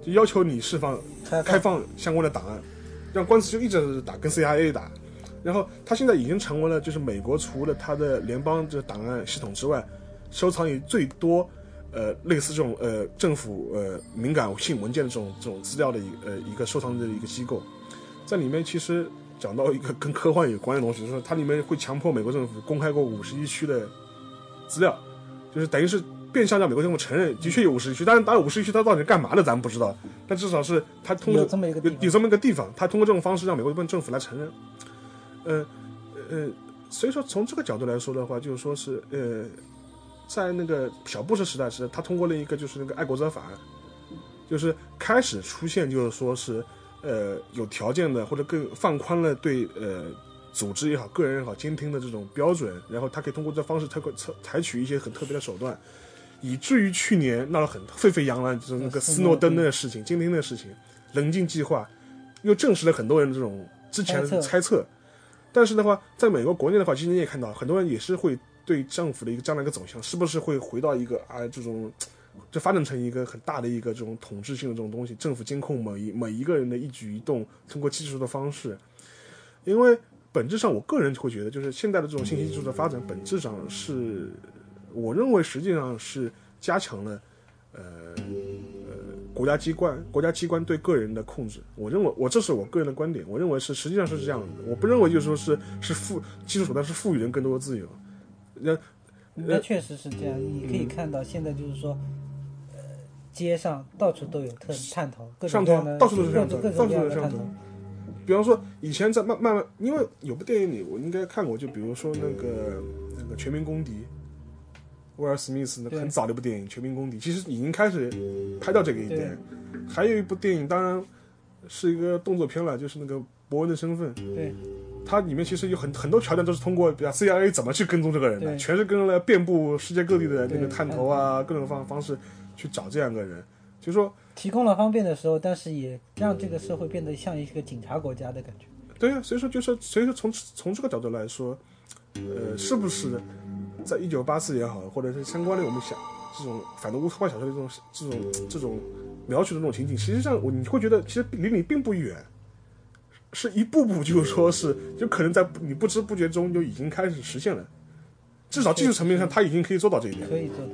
就要求你释放开放相关的档案，让官司就一直打，跟 CIA 打。然后他现在已经成为了，就是美国除了它的联邦这档案系统之外，收藏也最多，呃，类似这种呃政府呃敏感性文件的这种这种资料的一呃一个收藏的一个机构，在里面其实讲到一个跟科幻有关的东西，就是说它里面会强迫美国政府公开过五十一区的资料，就是等于是变相让美国政府承认的确有五十一区，但是当然五十一区它到底干嘛的咱们不知道，但至少是它通过有这么一个有有这么一个地方，它通过这种方式让美国政府来承认。呃呃，所以说从这个角度来说的话，就是说是呃，在那个小布什时代时，他通过了一个就是那个爱国者法案，就是开始出现就是说是呃有条件的或者更放宽了对呃组织也好、个人也好监听的这种标准，然后他可以通过这方式，他会采采取一些很特别的手段。以至于去年闹得很沸沸扬扬，就是那个斯诺登的事情、监听的事情、棱镜计划，又证实了很多人这种之前的猜测猜测。但是的话，在美国国内的话，其实你也看到，很多人也是会对政府的一个将来一个走向，是不是会回到一个啊这种，就发展成一个很大的一个这种统治性的这种东西，政府监控每一每一个人的一举一动，通过技术的方式。因为本质上，我个人会觉得，就是现在的这种信息技术的发展，本质上是，我认为实际上是加强了，呃呃国家机关国家机关对个人的控制。我认为我这是我个人的观点，我认为是实际上是这样的。我不认为就是说是是赋技术手段是赋予人更多的自由。那那确实是这样，你可以看到现在就是说，呃，街上到处都有特探头，各种各样的，到处都是探头各种各到处种各样的探头都是探头。比方说以前在慢慢慢，因为有部电影里我应该看过，就比如说那个那个《全民公敌》，威尔史密斯那很早的一部电影《全民公敌》，其实已经开始拍到这个一点。还有一部电影，当然是一个动作片了，就是那个伯恩的身份。对，它里面其实有很很多桥段都是通过，比如 CIA 怎么去跟踪这个人的，全是跟了遍布世界各地的那个探头啊，各种方方式去找这样一个人。就是说，提供了方便的时候，但是也让这个社会变得像一个警察国家的感觉。对呀、所以说就是，所以说从从这个角度来说，呃，是不是在一九八四也好，或者是相关的我们想这种反动乌托邦小说的这种这种这种描述的这种情景，实际上我你会觉得其实离你并不远，是一步步就是说是就可能在你不知不觉中就已经开始实现了，至少技术层面上他已经可以做到这一点。可以做到。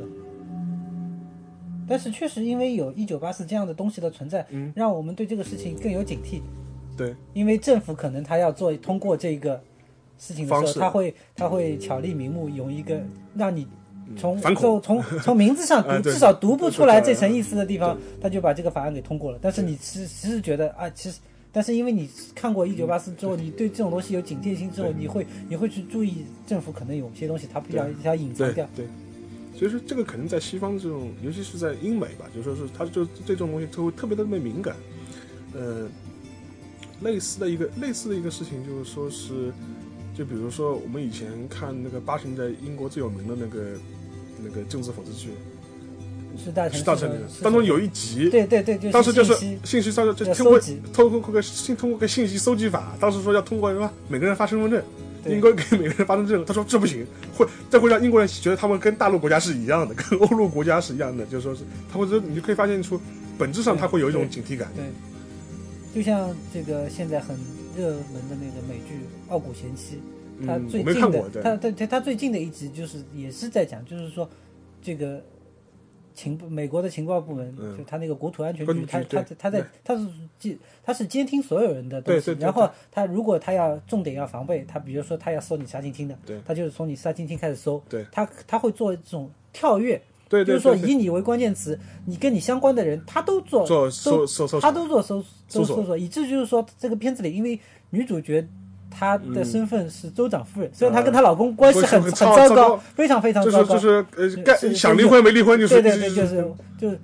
但是确实因为有一九八四这样的东西的存在，嗯让我们对这个事情更有警惕。对，因为政府可能他要做通过这个事情的时候，他会他会巧立名目，用一个让你从反恐从从 从名字上哎读对至少读不出来这层意思的地方，他就把这个法案给通过了。但是你其实其实觉得啊，其实。但是因为你看过一九八四之后，你对这种东西有警戒心之后，你会你会去注意政府可能有些东西他不要要隐藏掉。对对，所以说这个可能在西方这种，尤其是在英美吧，就说是他就对这种东西都会特别特别敏感。呃，类似的一个类似的一个事情，就是说是，就比如说我们以前看那个八十年代英国最有名的那个那个政治讽刺剧是大《是大城市当中有一集，对对对，就是当时就是信息上就要通过通过个信通过个信息搜集法，当时说要通过什么每个人发身份证，对应该给每个人发身份证，他说这不行，会这会让英国人觉得他们跟大陆国家是一样的，跟欧陆国家是一样的，就说是他会说你就可以发现出本质上他会有一种警惕感，对，就像这个现在很热门的那个美剧《傲骨贤妻》，它嗯，最我没看过，，近的对，它对对它最近的一集就是也是在讲，就是说这个情美国的情报部门，嗯。就他那个国土安全局，局他他他在他是监他是监听所有人的东西然后他如果他要重点要防备，他比如说他要搜你沙金厅的，他就是从你沙金厅开始搜，他他会做这种跳跃。对对，就是说以你为关键词，你跟你相关的人，他都做做都搜搜搜他都做搜搜索搜索，以至就是说这个片子里，因为女主角她的身份是州长夫人，虽然她跟她老公关系很很糟糕，非常非常糟糕，就是就是干想离婚没离婚就是对对对，就是就是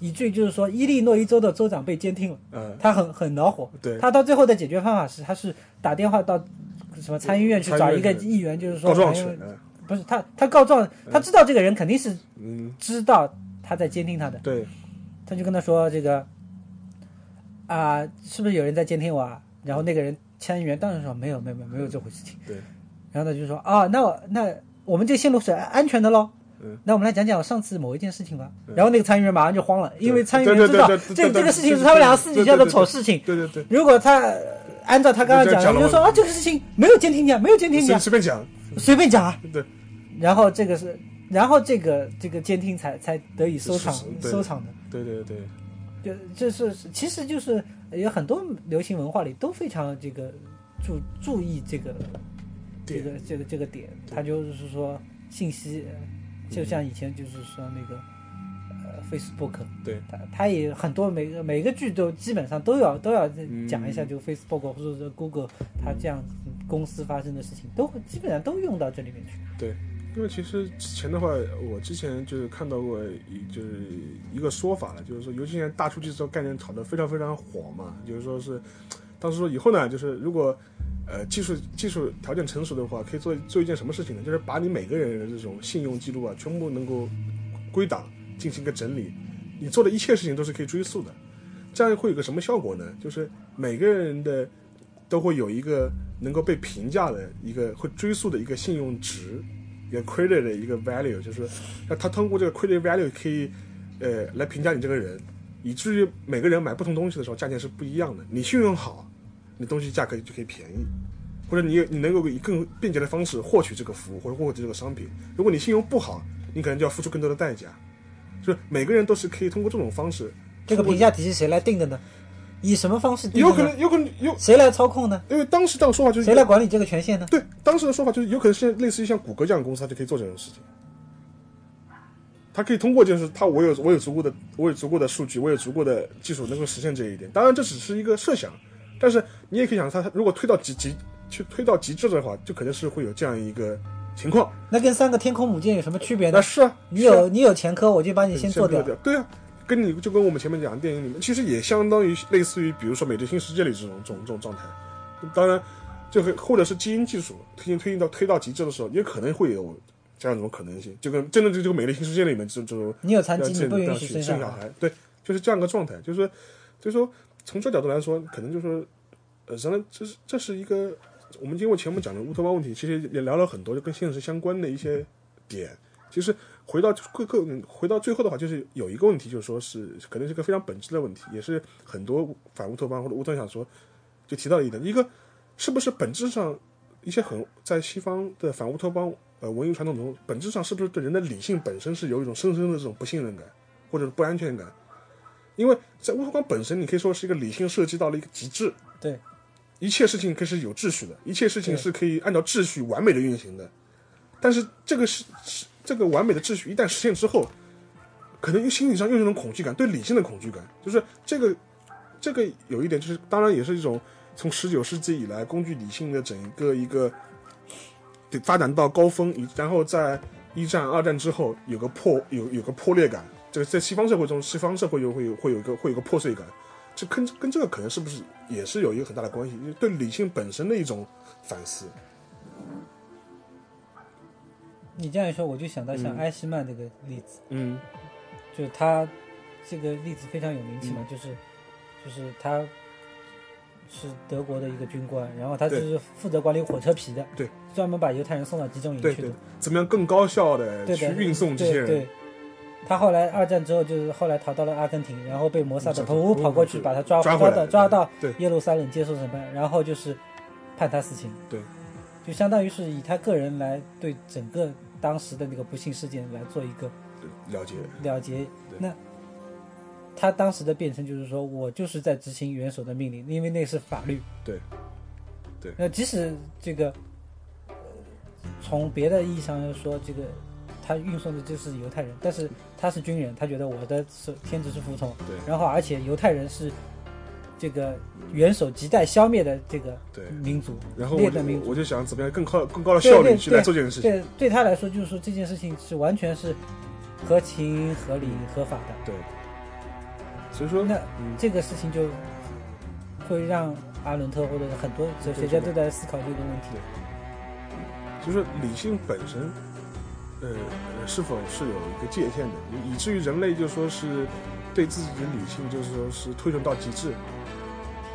以至于就是说伊利诺伊州的州长被监听了，嗯。他很很恼火，对。他到最后的解决方法是，他是打电话到什么参议院去找一个议员，就是说告状去哎呦，嗯。不是他他告状，他知道这个人肯定是嗯，知道他在监听他的，对，他就跟他说这个啊、是不是有人在监听我啊？然后那个人参议员当然说没有没有没有没有这回事情。对，然后他就说啊，那我那我们这线路是安全的喽。嗯，那我们来讲讲上次某一件事情吧。然后那个参议员马上就慌了，因为参议对对员知道对对对对这这个事情是他们两个私底下的对对对丑事情。对对对，如果他呃按照他刚刚讲的，就说啊这个事情没有监听你啊，没有监听讲随便讲，随便讲啊。对，然后这个是，然后这个这个监听才才得以收场是是对收场的。对对对，就这是其实就是有很多流行文化里都非常这个注注意这个这个这个这个点，它就是说信息，呃就像以前就是说那个呃 Facebook，对它它也很多每个每个剧都基本上都要都要嗯讲一下，就 Facebook 或者是 Google 它这样公司发生的事情，都会基本上都用到这里面去。对，因为其实之前的话，我之前就是看到过一就是一个说法了，就是说，尤其现在大数据这个概念炒得非常非常火嘛，就是说是，当时说以后呢，就是如果呃技术技术条件成熟的话，可以做做一件什么事情呢？就是把你每个人的这种信用记录啊，全部能够归档，进行一个整理，你做的一切事情都是可以追溯的。这样会有个什么效果呢？就是每个人的都会有一个能够被评价的一个会追溯的一个信用值，一个 credit 的一个 value，就是那他通过这个 credit value 可以呃来评价你这个人，以至于每个人买不同东西的时候价钱是不一样的。你信用好，你东西价格就可以便宜，或者你你能够以更便捷的方式获取这个服务或者获取这个商品。如果你信用不好，你可能就要付出更多的代价。就是每个人都是可以通过这种方式，这个评价体系谁来定的呢？以什么方式？有可能有可能有，谁来操控呢？因为当时这样说法就是谁来管理这个权限呢？对，当时的说法就是有可能是类似于像谷歌这样的公司，它就可以做这种事情。它可以通过就是它我有我有足够的我有足够的数据，我有足够的技术能够实现这一点。当然这只是一个设想，但是你也可以想，它它如果推到极极去推到极致的话，就可能是会有这样一个情况。那跟三个天空母舰有什么区别呢？那是啊，你有你有前科，我就把你先做掉。掉。对啊，跟你就跟我们前面讲的电影里面，其实也相当于类似于，比如说《美丽新世界》里这种这种这种状态。当然，这个或者是基因技术推进推进到推到极致的时候，也可能会有这样一种可能性，就跟真的就这个《美丽新世界》里面这种这种你有残疾，要你不允许生小孩。对，就是这样一个状态，就是说，就是说，从这角度来说，可能就是，呃，当然这是这是一个我们经过前面讲的乌托邦问题，其实也聊了很多就跟现实相关的一些点。其实回到各个回到最后的话，就是有一个问题，就是说是可能是个非常本质的问题，也是很多反乌托邦或者乌托邦小说就提到了一点，一个是不是本质上一些很在西方的反乌托邦呃文艺传统中，本质上是不是对人的理性本身是有一种深深的这种不信任感或者是不安全感？因为在乌托邦本身，你可以说是一个理性设计到了一个极致，对，一切事情可以是有秩序的，一切事情是可以按照秩序完美的运行的。但是这个是是这个完美的秩序一旦实现之后，可能又心理上又有一种恐惧感，对理性的恐惧感，就是这个这个有一点就是，当然也是一种从十九世纪以来工具理性的整个一个对发展到高峰，然后在一战、二战之后有个破有有个破裂感，这个在西方社会中，西方社会又会有会有一个会有一个破碎感。这跟跟这个可能是不是也是有一个很大的关系，就是对理性本身的一种反思。你这样一说，我就想到像嗯。埃希曼这个例子，嗯。就是他这个例子非常有名气嘛，就是就是他是德国的一个军官，然后他就是负责管理火车皮的，对，专门把犹太人送到集中营对对去的，，怎么样更高效的去运送这些人？对。对他后来二战之后，就是后来逃到了阿根廷，然后被摩萨德跑过去把他抓抓抓到抓到耶路撒冷接受审判，然后就是判他死刑。对，就相当于是以他个人来对整个当时的那个不幸事件来做一个了解，了结对。那他当时的辩称就是说，我就是在执行元首的命令，因为那是法律。对，对那即使这个，呃从别的意义上来说，这个他运送的就是犹太人，但是他是军人，他觉得我的是天职是服从。对然后而且犹太人是这个元首亟待消灭的这个民族，然后我就劣等民族。我就想怎么样更高更高的效率去来做这件事情。对，对他来说，就是说这件事情是完全是合情、合理、合法的。对，所以说那嗯这个事情就会让阿伦特或者很多哲学家都在思考这个问题。就是理性本身，呃，呃是否是有一个界限的，以以至于人类就说是对自己的理性，就是说是推崇到极致，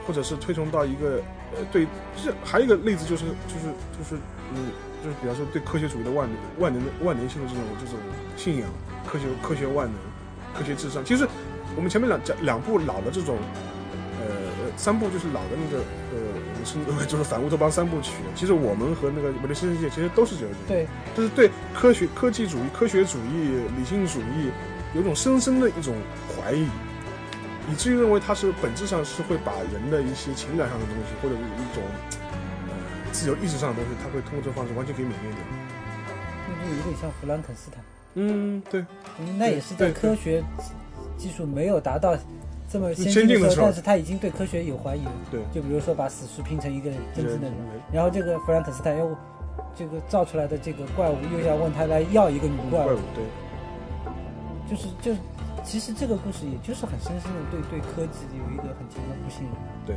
或者是推崇到一个呃，对，这还有一个例子就是就是就是嗯，就是比方说对科学主义的万能万能的万能性的这种这种信仰，科学科学万能，科学至上。其实我们前面两讲两部老的这种。呃，呃三部就是老的那个，呃，我们称之为就是反乌托邦三部曲。其实我们和那个《美丽新世界》其实都是这个，对，就是对科学、科技主义、科学主义、理性主义有一种深深的一种怀疑，以至于认为它是本质上是会把人的一些情感上的东西，或者是一种呃自由意识上的东西，它会通过这个方式完全给泯灭掉。那就有点像弗兰肯斯坦，嗯，对，嗯那也是在科学技术没有达到这么先先进的时候但是他已经对科学有怀疑了。对就比如说把死尸拼成一个真正的人人，然后这个弗兰肯斯坦又这个造出来的这个怪物又要问他来要一个女怪物怪物，，对，就是就其实这个故事也就是很深深的对对科技有一个很强的不信任。对，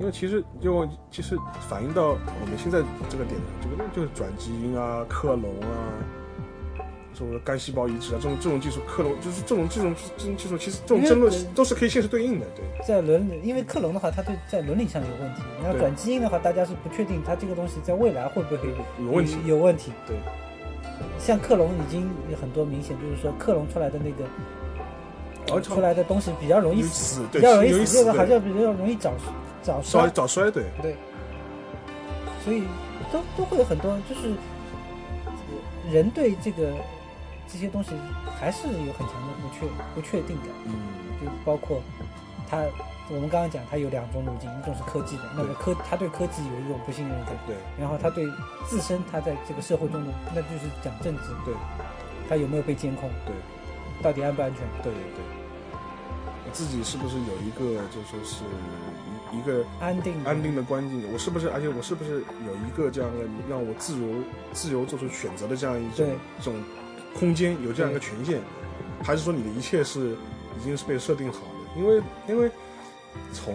因为其实就其实反映到我们现在这个点上，这个就是转基因啊、克隆啊，什么干细胞移植啊，这种这种技术，克隆就是这种这种这种技术，其实这种争论呃都是可以现实对应的，对在伦理，因为克隆的话，它对在伦理上有问题，然后转基因的话，大家是不确定它这个东西在未来会不会有问题有问题。对像克隆已经有很多明显，就是说克隆出来的那个而出来的东西比较容易死，对，比较容易死，这个好对。像比较容易早早早衰，早衰，对。对，所以都都会有很多，就是呃人对这个这些东西还是有很强的不确不确定感。嗯，就包括他，我们刚刚讲他有两种路径，一种是科技的，那么科他对科技有一种不信任感，对。然后他对自身他在这个社会中的，那就是讲政治，对。他有没有被监控，对。到底安不安全？对对，自己是不是有一个就说是一一个安定安定的关境，我是不是，而且我是不是有一个这样的让我自由自由做出选择的这样一种对这种空间，有这样一个权限，还是说你的一切是已经是被设定好的？因为因为从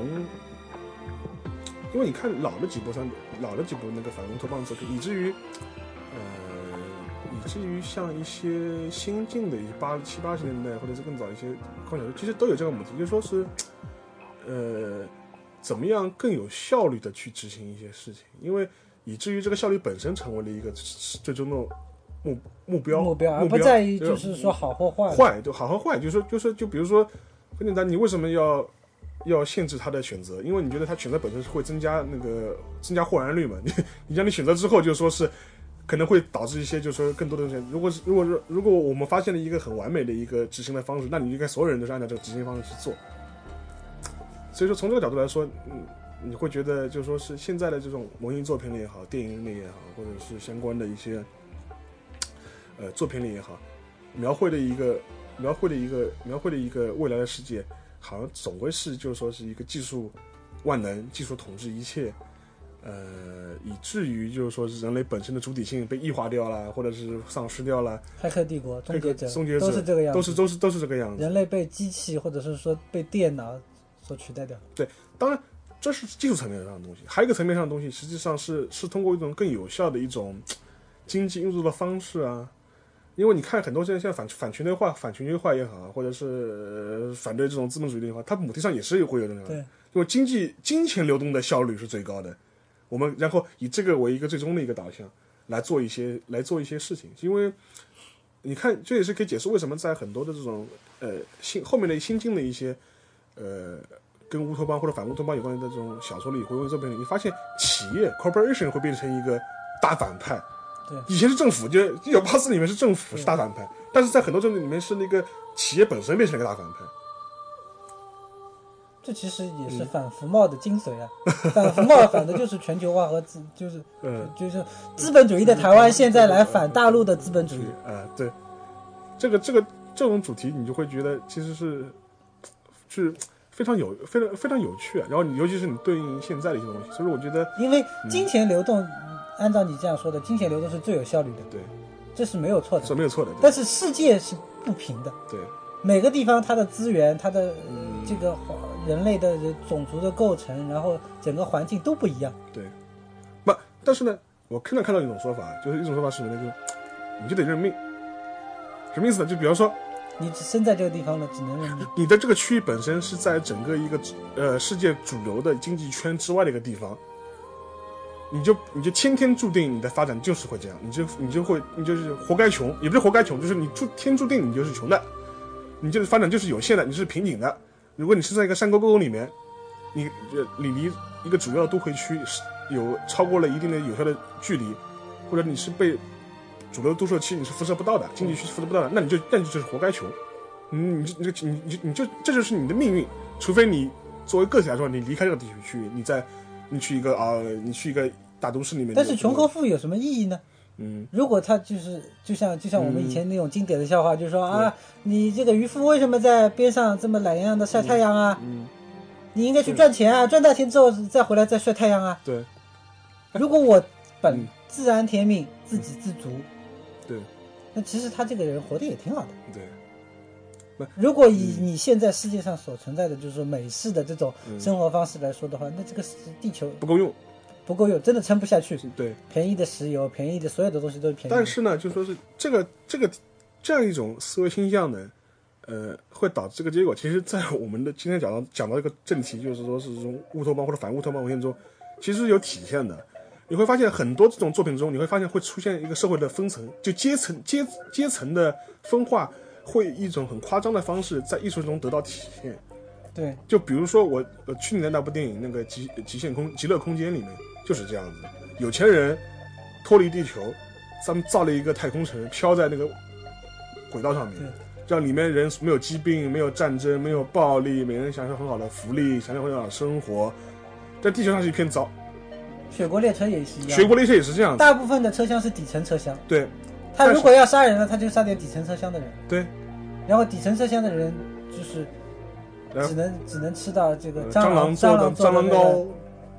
因为你看老的几部三老的几部那个反乌托邦作品，以至于呃以至于像一些新进的一些八七八十年代或者是更早一些科其实都有这个母题，就说是呃。怎么样更有效率的去执行一些事情，因为以至于这个效率本身成为了一个最终的目目标目标，而不在于就是说好或坏。坏就好和坏，就是说就是就比如说很简单，你为什么要要限制他的选择？因为你觉得他选择本身是会增加那个增加豁然率嘛？你你让你选择之后，就说是可能会导致一些，就是说更多的东西。如果是如果是如果我们发现了一个很完美的一个执行的方式，那你应该所有人都是按照这个执行方式去做。所以说，从这个角度来说，嗯，你会觉得就说是现在的这种文艺作品里也好，电影里也好，或者是相关的一些呃作品里也好，描绘的一个描绘的一个描绘的一个未来的世界，好像总归是就是说是一个技术万能，技术统治一切，呃，以至于就是说是人类本身的主体性被异化掉了，或者是丧失掉了，黑客帝国、终结者终结者都是这个样子，都是都是都是这个样子。人类被机器或者是说被电脑所取代掉。对当然，这是技术层面上的东西，还有一个层面上的东西，实际上是是通过一种更有效的一种经济运作的方式啊。因为你看很多现在现在反反全球化、反全球化也好，或者是、呃反对这种资本主义的话，它母体上也是会有这种。对，因为经济金钱流动的效率是最高的，我们然后以这个为一个最终的一个导向来做一些来做一些事情，因为你看这也是可以解释为什么在很多的这种呃新后面的新进的一些呃跟乌托邦或者反乌托邦有关的这种小说里或者作品里，你发现企业 corporation 会变成一个大反派。对以前是政府，就一九八四里面是政府是大反派，但是在很多政治里面是那个企业本身变成了一个大反派。这其实也嗯是反服贸的精髓啊！反服贸反的就是全球化和资，就是 嗯，就是资本主义的台湾现在来反大陆的资本主义。啊、对，这个这个这种主题，你就会觉得其实是是非常有非常非常有趣啊。然后你尤其是你对应现在的一些东西，所以我觉得因为金钱流动，按照你这样说的，金钱流动是最有效率的，对这是没有错的。是没有错的。但是世界是不平的，对，每个地方它的资源、它的嗯这个人类的种族的构成，然后整个环境都不一样。对不，但是呢，我经常看到一种说法，就是一种说法是什么呢？就是你就得认命。什么意思呢？就比方说，你只生在这个地方了，只能认命。你的这个区域本身是在整个一个呃世界主流的经济圈之外的一个地方，你就你就天天注定你的发展就是会这样，你就你就会你就是活该穷，也不是活该穷，就是你注天注定你就是穷的，你就是发展就是有限的，你是瓶颈的。如果你是在一个山沟沟里面，你呃你离一个主要的都会区是有超过了一定的有效的距离，或者你是被主流都市区你是辐射不到的，经济区辐射不到的，那你就那你就是活该穷。嗯，你你就你你就你就这就是你的命运，除非你作为个体来说，你离开这个地区，你在你去一个啊、你去一个大都市里面，但是穷和富有什么意义呢？嗯，如果他就是就像就像我们以前那种经典的笑话，就是说啊，你这个渔夫为什么在边上这么懒洋洋的晒太阳啊？嗯，你应该去赚钱啊，赚大钱之后再回来再晒太阳啊。对。如果我本嗯自然天命，自给自足，对。那其实他这个人活得也挺好的。对，如果以你现在世界上所存在的就是说美式的这种嗯。生活方式来说的话，那这个地球不够用，不够用，真的撑不下去。对。便宜的石油，便宜的所有的东西都是便宜。但是呢，就说是这个这个这样一种思维倾向呢，呃，会导致这个结果。其实，在我们的今天讲到讲到一个正题，就是说是这种乌托邦或者反乌托邦文献中，其实是有体现的。你会发现很多这种作品中，你会发现会出现一个社会的分层，就阶层阶阶层的分化，会一种很夸张的方式在艺术中得到体现。对，就比如说我呃去年的那部电影那个极极限空极乐空间里面就是这样子，有钱人脱离地球，他们造了一个太空城，飘在那个轨道上面，让里面人没有疾病、没有战争、没有暴力，每人享受很好的福利，享受很好的生活。在地球上是一片糟，雪国列车也是一样。雪国列车也是这样子。大部分的车厢是底层车厢，对他如果要杀人了，他就杀点底层车厢的人，对，然后底层车厢的人就是只能只能吃到这个呃蟑螂蟑螂蟑螂的那个糕，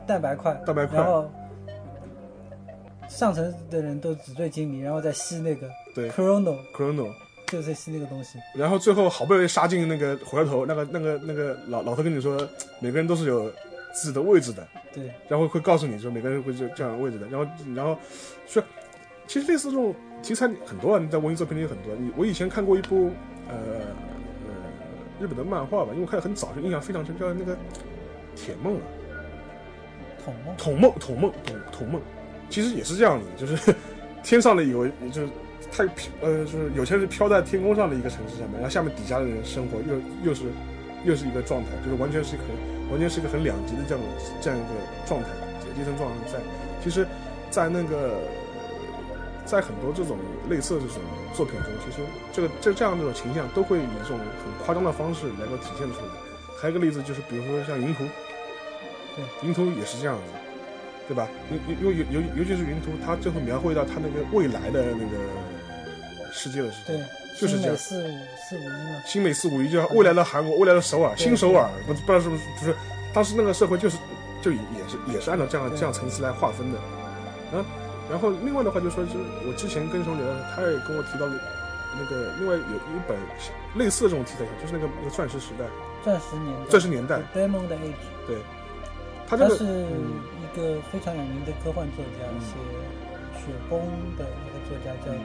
蛋白块，蛋白块。然后上层的人都纸醉金迷，然后再吸那个对。Chrono，，Chrono。就是吸那个东西。然后最后好不容易杀进那个火车头，那个那个那个老老头跟你说，每个人都是有自己的位置的，对，然后会告诉你说每个人会这这样的位置的，然后然后说，其实类似这种题材很多啊，你在文艺作品里有很多。你我以前看过一部呃呃日本的漫画吧，因为我看的很早，就印象非常深，叫那个铁梦啊，捅梦，筒梦筒梦筒梦，其实也是这样子，就是 天上的有就是太飘呃就是有些人飘在天空上的一个城市上面，然后下面底下的人生活又又是又是一个状态，就是完全是一个完全是一个很两极的这样这样一个状态阶层状态在。其实，在那个在很多这种类似这种作品中，其实这个这这样这种形象都会以这种很夸张的方式来够体现出来。还有一个例子就是，比如说像云图，对，云图也是这样子。对吧？因因因为尤尤尤其是云图，它最后描绘到它那个未来的那个世界的时候，对，就是这样。新美四五四五一嘛，新美四五一，就是未来的韩国，未来的首尔，新首尔，不不知道是不是就是当时那个社会就是就也是也是按照这样这样层次来划分的，嗯，然后另外的话就说，就是我之前跟什么聊，他也跟我提到了那个另外有一本类似的这种题材，就是那个那个钻石时代，钻石年代，钻石年代，Diamond Age，对，他这个他是嗯一个非常有名的科幻作家，嗯。写雪崩的一个作家叫嗯。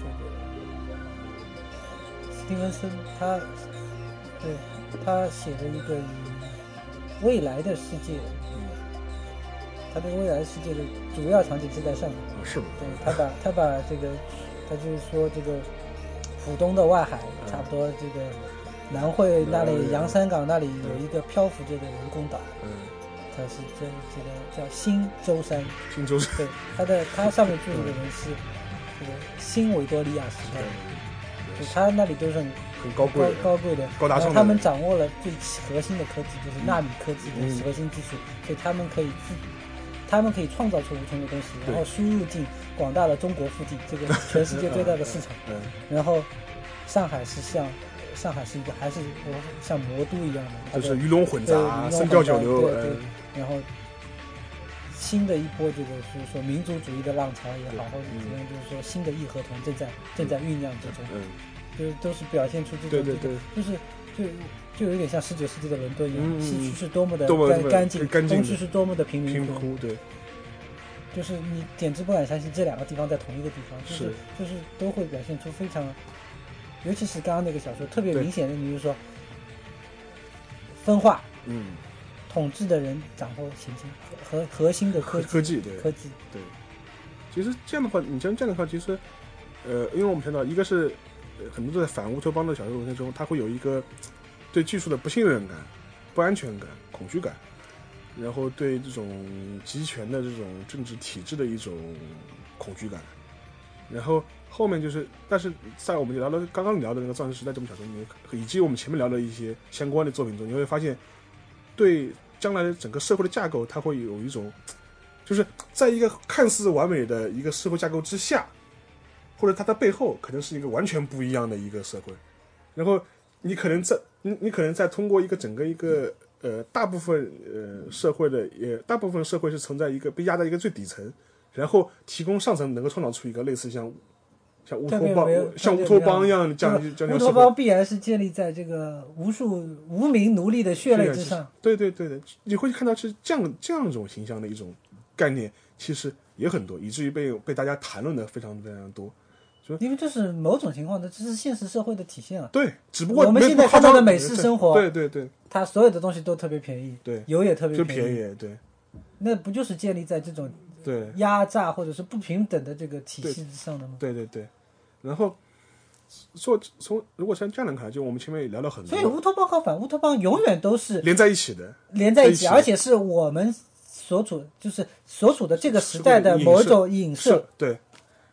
这个斯蒂文森，他对他写了一个以未来的世界，他对未来世界的主要场景是在上海。啊是吗？对他把他把这个，他就是说这个浦东的外海，差不多这个南汇那里嗯洋山港那里有一个漂浮着的人工岛，嗯，它是这这个叫新舟山。新舟山，对，它的它上面住的人是这个新维多利亚时代，就他那里都是很高很高贵的，高贵的，高大上的。他们掌握了最核心的科技，就是纳米科技嗯。的核心技术，所以他们可以自，他们可以创造出无穷的东西，然后输入进广大的中国腹地，这个 全世界最大的市场。嗯，然后上海是像上海是一个还是我像魔都一样的，就是鱼龙混杂，鱼龙声调混杂九流，对对。嗯，然后新的一波这个就是说民族主义的浪潮也好，或者嗯怎么样，就是说新的义和团正在正在酝酿之中，嗯，就是都是表现出这种对对对，就是就就有点像十九世纪的伦敦一样，西区是多么的干干净，东区是多么的贫民窟，对，就是你简直不敢相信这两个地方在同一个地方，就是是。就是都会表现出非常，尤其是刚刚那个小说特别明显的，你就是说分化，嗯，统治的人掌握行星和和核心的科技科科技，对，科技，对，其实这样的话，你像这样的话，其实，呃，因为我们看到，一个是呃很多在反乌托邦的小说文学中，它会有一个对技术的不信任感、不安全感、恐惧感，然后对这种集权的这种政治体制的一种恐惧感，然后后面就是，但是在我们聊的刚刚聊的那个《钻石时代》这部小说里面，以及我们前面聊的一些相关的作品中，你会发现，对将来的整个社会的架构，它会有一种。就是在一个看似完美的一个社会架构之下，或者它的背后可能是一个完全不一样的一个社会，然后你可能在你你可能在通过一个整个一个呃大部分呃社会的也大部分社会是存在一个被压在一个最底层，然后提供上层能够创造出一个类似像像乌托邦像乌托邦一样这样这这样的社会个乌托邦必然是建立在这个无数无名奴隶的血泪之上。对对对对，你会看到是这样这样一种形象的一种概念，其实也很多，以至于被被大家谈论的非常非常多。因为这是某种情况的，这是现实社会的体现啊。对，只不过我们现在看到的美式生活对对对它所有的东西都特别便宜，对，油也特别便宜，对那不就是建立在这种对压榨或者是不平等的这个体系之上的吗？对对对。然后说从如果像这样来看，就我们前面也聊了很多，所以乌托邦和反乌托邦永远都是连在一起的，连在一起，而且是我们所处就是所处的这个时代的某种影射。对，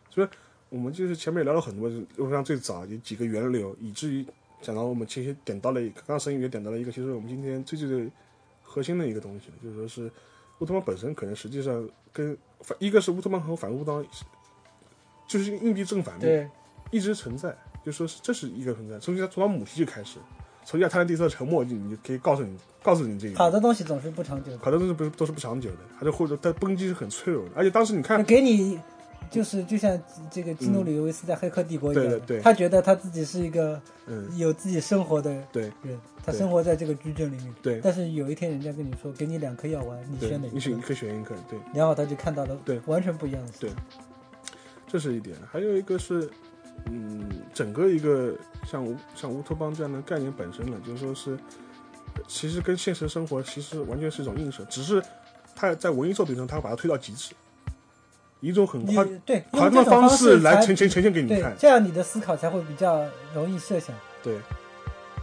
所以我们就是前面也聊了很多，就是像最早有几个源流，以至于讲到我们其实点到了一个，刚刚沈宇也点到了一个，其实我们今天最最最核心的一个东西，就是说是乌托邦本身可能实际上跟反一个是乌托邦和反乌托邦，就是硬币正反面，对，一直存在，就说是这是一个存在，从它从它母系就开始，从亚特兰蒂斯的沉默，就你就可以告诉你告诉你这个。好的东西总是不长久的。好的东西不是都是不长久的，它就或者它崩击是很脆弱的，而且当时你看给你就是就像这个基努里维斯在《黑客帝国》一样，对对对。他觉得他自己是一个嗯。有自己生活的对人，他生活在这个矩阵里面。对。但是有一天人家跟你说，给你两颗药丸，你选哪，个你选一颗？选一颗，对。然后他就看到了对。完全不一样的事。对。这是一点，还有一个是，嗯，整个一个像乌像乌托邦这样的概念本身呢，就是说是，呃其实跟现实生活其实完全是一种映射，只是它在文艺作品中，它把它推到极致，以一种很夸对夸张的方式来呈呈呈现给你看，，这样你的思考才会比较容易设想。对，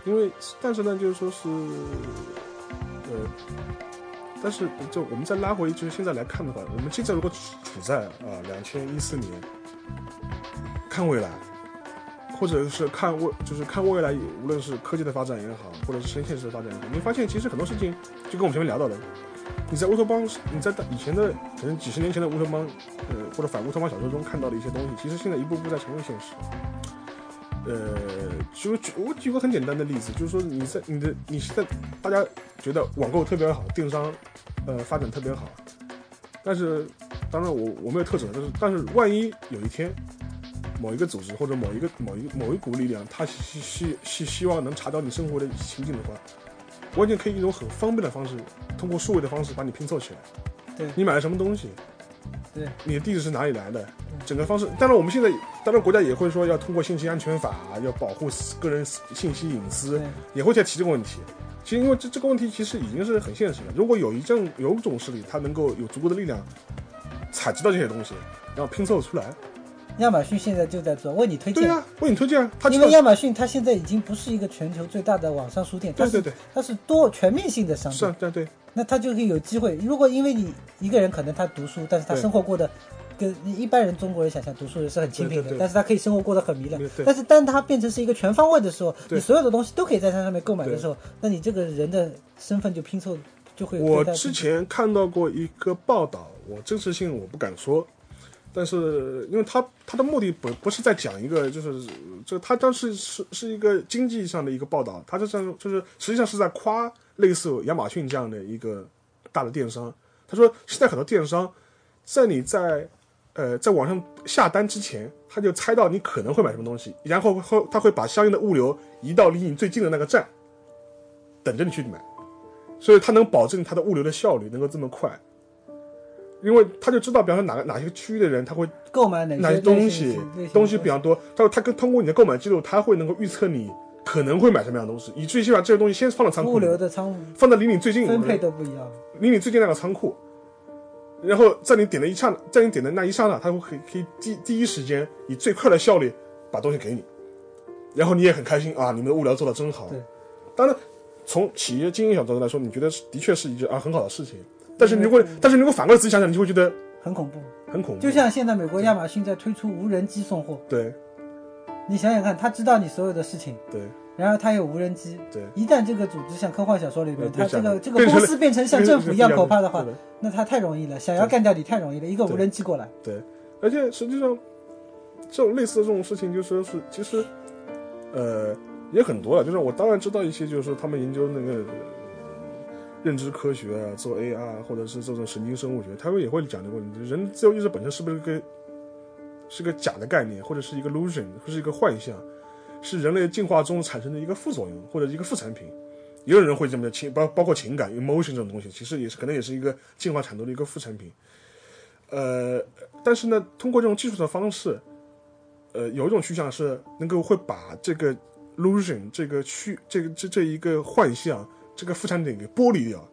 因为但是呢，就是说是，呃，但是就我们再拉回，就是现在来看的话，我们现在如果处在啊两千一四年，看未来，或者是看未，就是看未来，无论是科技的发展也好，或者是深现实的发展也好，你会发现其实很多事情就跟我们前面聊到的，你在乌托邦，你在以前的可能几十年前的乌托邦，呃，或者反乌托邦小说中看到的一些东西，其实现在一步步在成为现实。呃，就举我举个很简单的例子，就是说你在你的你现在大家觉得网购特别好，电商呃发展特别好，但是当然我我没有特指，但是但是万一有一天某一个组织或者某一个某一某一股力量，它希希希希望能查到你生活的情景的话，完全可以以一种很方便的方式，通过数位的方式把你拼凑起来。对你买了什么东西，对，你的地址是哪里来的，整个方式。当然，我们现在当然国家也会说要通过信息安全法，要保护个人信息隐私，也会在提这个问题。其实，因为这这个问题其实已经是很现实了。如果有一阵有一种势力，它能够有足够的力量采集到这些东西，然后拼凑出来，亚马逊现在就在做，为你推荐。对呀、为你推荐啊，他因为亚马逊它现在已经不是一个全球最大的网上书店，它是对对对。它是多全面性的商店。是啊，，对对。那它就可以有机会。如果因为你一个人可能他读书，但是他生活过得跟一般人中国人想象读书人是很清贫的，对对对。但是他可以生活过得很糜烂但是当他变成是一个全方位的时候，你所有的东西都可以在它上面购买的时候，那你这个人的身份就拼凑就会我之前看到过一个报道，我真实性我不敢说，但是因为他他的目的不不是在讲一个，就是这他当时是是一个经济上的一个报道，他这上就是实际上是在夸类似亚马逊这样的一个大的电商。他说现在很多电商在你在呃在网上下单之前，他就猜到你可能会买什么东西，然后会他会把相应的物流移到离你最近的那个站，等着你去买。所以他能保证它的物流的效率能够这么快，因为他就知道，比方说哪个哪些区域的人他会购买哪些东西东西比较多，他他跟通过你的购买记录，他会能够预测你可能会买什么样的东西，以至于先把这些东西先放到仓库物，流的仓库。放在离你最近分配都不一样。离你最近那个仓库，然后在你点的一刹那，在你点的那一刹那，他会可以可以第第一时间以最快的效率把东西给你，然后你也很开心啊，你们的物流做的真好。对，当然从企业经营角度来说，你觉得是的确是一件啊很好的事情，但是你如果但是你如果反过来仔细想想，你就会觉得很恐怖，很恐怖。就像现在美国亚马逊在推出无人机送货，对。你想想看，他知道你所有的事情，对。然后他有无人机，对，一旦这个组织像科幻小说里面，呃它这个这个公司变成像政府一样可怕的话，那他太容易了，想要干掉你太容易了，一个无人机过来，对，而且实际上，这种类似的这种事情，就说是其实，呃，也很多了。就是我当然知道一些，就是说他们研究那个呃认知科学啊，做 AI 啊或者是这种神经生物学，他们也会讲这个问题：人自由意志本身是不是个是个假的概念，或者是一个 illusion，或是一个幻象，是人类进化中产生的一个副作用或者一个副产品。也有人会这么情包包括情感 emotion 这种东西，其实也是可能也是一个进化产出的一个副产品。呃，但是呢，通过这种技术的方式，呃，有一种趋向是能够会把这个 illusion 这个虚这个这这一个幻象这个副产品给剥离掉，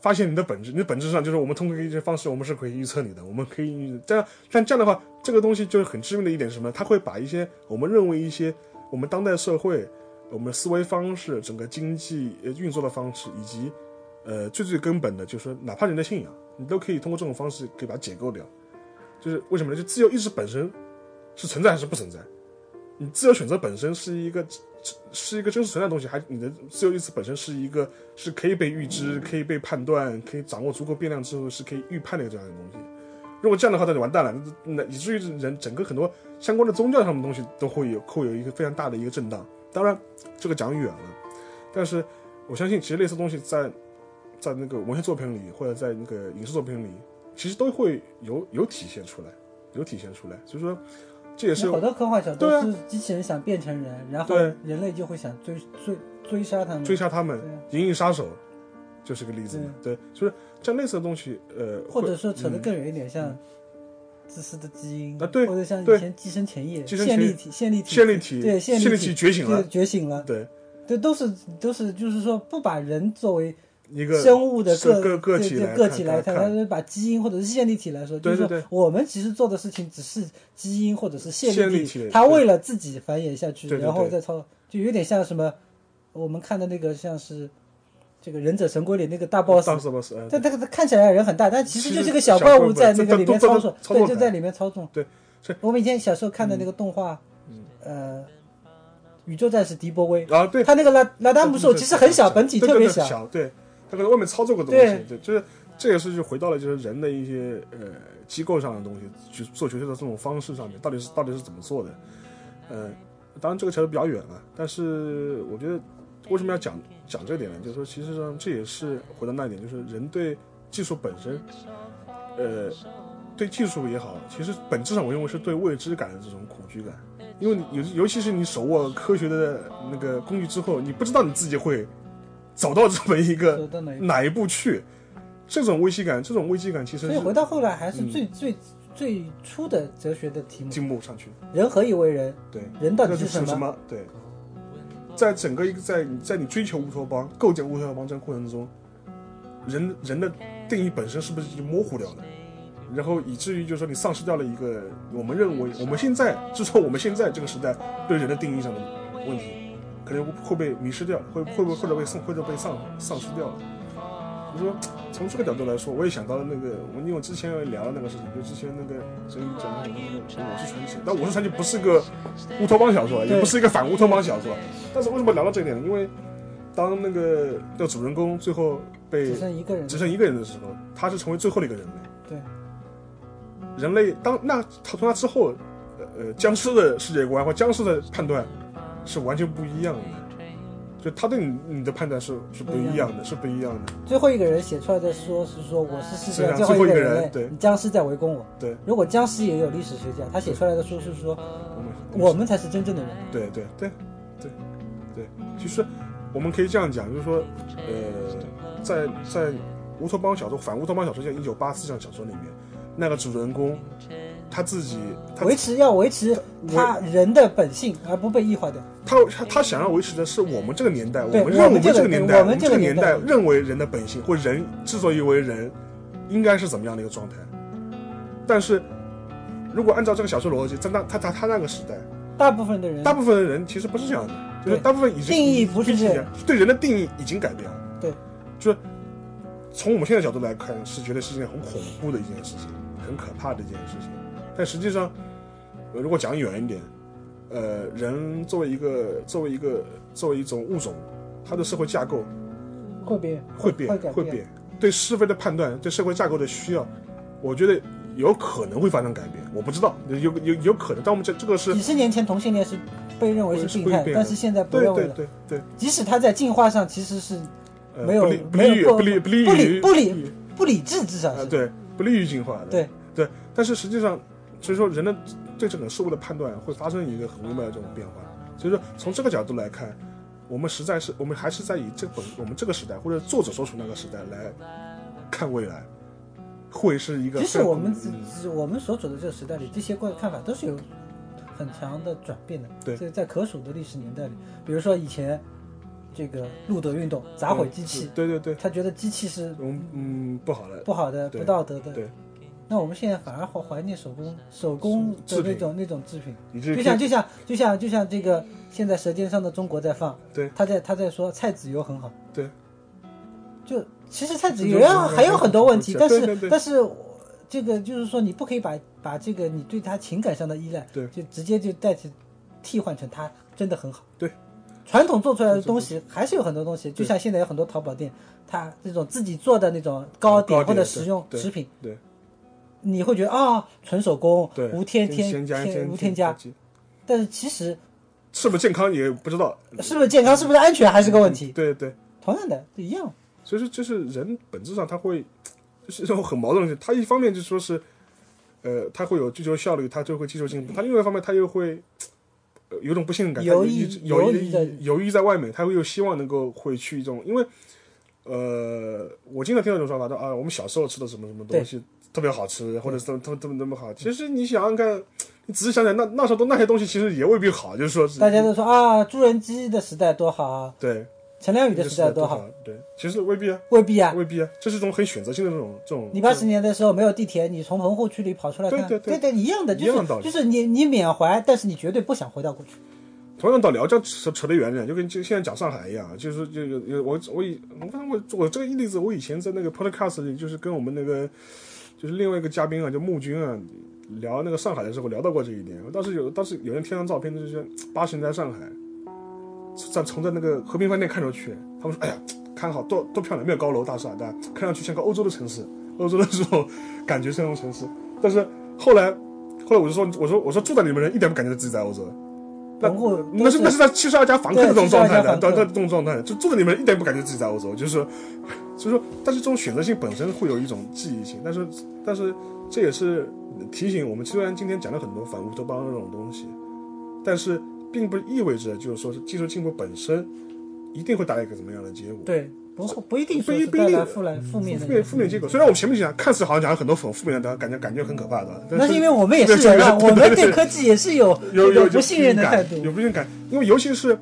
发现你的本质，你的本质上就是我们通过一些方式，我们是可以预测你的，我们可以这样，但这样的话，这个东西就是很致命的一点是什么？它会把一些我们认为一些我们当代社会我们的思维方式、整个经济运作的方式，以及呃最最根本的，就是说哪怕人的信仰，你都可以通过这种方式给把它解构掉。就是为什么呢？就自由意志本身是存在还是不存在？你自由选择本身是一个是一个真实存在的东西，还你的自由意志本身是一个是可以被预知、可以被判断、可以掌握足够变量之后是可以预判的一个这样的东西。如果这样的话，那就完蛋了，那以至于人整个很多相关的宗教上的东西都会有会有一个非常大的一个震荡。当然，这个讲远了，但是我相信，其实类似东西在在那个文学作品里或者在那个影视作品里，其实都会有有体现出来，有体现出来。所以说，这也是有好多科幻小说是机器人想变成人，然后人类就会想追追追杀他们，追杀他们，对银翼杀手就是个例子嘛。对，就是像类似的东西，呃，或者说扯得嗯。更远一点，像自私的基因啊对或者像以前寄生前夜、线粒体、线粒体、线粒体对线线粒体体觉醒了对觉醒了，对。这都是都是就是说不把人作为一个生物的个个个体来看个体来看，看它是把基因或者是线粒体来说，就是说我们其实做的事情只是基因或者是线线粒粒体对它为了自己繁衍下去，然后再操，就有点像什么我们看的那个像是这个忍者神龟里那个大 boss，大 boss，呃它它它看起来人很大，但其实就是个小小怪物在那个里面操作，对，就在里面操纵。对，我们以前小时候看的那个动画，呃，宇宙战士迪波威，啊，对，他那个拉拉达姆兽其实很小，本体特别小，小，对，他可能外面操作过东对西，对，就是这也是就回到了就是人的一些呃机构上的东西，去做决策的这种方式上面，到底是到底是怎么做的？呃，当然这个扯得比较远了，但是我觉得为什么要讲讲这点呢？就是说，其实上这也是回到那一点，就是人对技术本身，呃，对技术也好，其实本质上我认为是对未知感的这种恐惧感，因为你尤尤其是你手握科学的那个工具之后，你不知道你自己会走到这么一个哪一步？去，这种危机感，这种危机感其实所以回到后来还是嗯最、最最初的哲学的题目：进步上去。人何以为人？对，人到那底什是什么？对，在整个一个在在你追求乌托邦、构建乌托邦这个过程中，人人的定义本身是不是已经模糊掉了？然后以至于就是说你丧失掉了一个我们认为我们现在至少我们现在这个时代对人的定义上的问题，可能会被迷失掉，会会不会或者被丧或者被丧丧失掉了。就说从这个角度来说，我也想到了那个，我因为我之前也聊了那个事情，就之前那个所以讲的那个《我是传奇》，但《我是传奇》不是个乌托邦小说，也不是一个反乌托邦小说。但是为什么聊到这一点呢？因为当那个那个主人公最后被只剩一个人，只剩一个人的时候，他是成为最后的一个人类。对，人类当那他从他之后，呃呃，僵尸的世界观或僵尸的判断是完全不一样的。就他对你你的判断是是不一样的，是不一样的。最后一个人写出来的说是说我是世界上最后一个人类，对你僵尸在围攻我。对，如果僵尸也有历史学家，他写出来的书是说我们我们才是真正的人。对对对对对，其实我们可以这样讲，就是说，呃，在在乌托邦小说反乌托邦小说，像一九八四这样小说里面，那个主人公他自己他维持要维持他人的本性，而不被异化掉。他他他想要维持的是我们这个年代，我们认为这个年代，我们这个年代代认为人的本性或人之所以为人，应该是怎么样的一个状态。但是，如果按照这个小说逻辑，在那他他他那个时代，大部分的人大部分的人其实不是这样的，就是大部分已经定义不是这样样，对人的定义已经改变了。对，就是从我们现在角度来看，是觉得是一件很恐怖的一件事情，很可怕的一件事情。但实际上，呃如果讲远一点，呃，人作为一个作为一个作为一种物种，它的社会架构会变会变会变，对是非的判断，对社会架构的需要，我觉得有可能会发生改变。我不知道，有有有可能，但我们这这个是几十年前同性恋是被认为是病态，的但是现在不认为了。对对，即使他在进化上其实是呃没有不利不没有不利于不利不利不理于不理不理智，至少啊，是。对，不利于进化的。对对，但是实际上，所以说人的对整个事物的判断会发生一个很微妙的这种变化。所以说，从这个角度来看，我们实在是我们还是在以这本我们这个时代或者作者所处那个时代来看未来，会是一个即非常。使我们只嗯我们所处的这个时代里，这些观看法都是有很强的转变的。对所以在可数的历史年代里，比如说以前这个路德运动砸毁机器，对对对，他觉得机器是嗯嗯不好的，不好的、不道德的。对，那我们现在反而怀怀念手工手工的那种那种制品，就像就像就像就像这个现在《舌尖上的中国》在放，对他在他在说菜籽油很好，对，就其实菜籽油还有很多问题，但是但是我这个就是说你不可以把把这个你对他情感上的依赖，对就直接就代替替换成它真的很好，对。传统做出来的东西还是有很多东西，就像现在有很多淘宝店，它这种自己做的那种糕点或者食用食品，对你会觉得啊、纯手工对，无添添添先无添加，，但是其实是不是健康也不知道。是不是健康，是不是安全还是个问题。对对。同样的一样，所以说，就是人本质上他会，就是这种很矛盾的。他一方面就说是，呃，他会有追求效率，他就会追求进步；他另外一方面，他又会，呃，有种不信任感，他犹豫犹犹豫犹豫在外面，他会又希望能够会去一种，因为，呃，我经常听到这种说法，说啊，我们小时候吃的什么什么东西特别好吃，或者是怎么怎么怎么怎么好。其实你想想看，你仔细想想，那那时候的那些东西其实也未必好，就是说是大家都说啊，朱镕基的时代多好啊，对陈良宇的时代多好，对，其实未必啊，未必啊。未必啊，这是一种很选择性的这种这种。你八十年的时候没有地铁，你从棚户区里跑出来看，对对对对一样的，就一样的道理是就是你你缅怀，但是你绝对不想回到过去。同样道理，这样扯扯得远点，就跟就现在讲上海一样，就是就有有我我以我看我我这个例子，我以前在那个 podcast 里，就是跟我们那个就是另外一个嘉宾啊，就穆军啊，聊那个上海的时候聊到过这一点。当时有当时有人贴张照片，就是八十年代上海，在从在那个和平饭店看出去，他们说哎呀，看好多多漂亮，没有高楼大厦，但看上去像个欧洲的城市，欧洲的时候感觉像那种城市。但是后来后来我就说我说我说住在里面的人一点不感觉自己在欧洲。那那是那是在七十二家房客的这种状态的，对72家房客对对这种状态，就住在里面一点不感觉自己在欧洲，就是所以说，但是这种选择性本身会有一种记忆性，但是但是这也是提醒我们，虽然今天讲了很多反乌托邦这种东西，但是并不意味着就是说是技术进步本身一定会带来一个怎么样的结果。对，不不一定不说带来负来负面的负面负面结果。虽然我们前面讲看似好像讲了很多很负面的，感觉感觉很可怕的，但那是因为我们也是人啊，我们对科技也是有有有不信任的态度。有不信任感，因为尤其是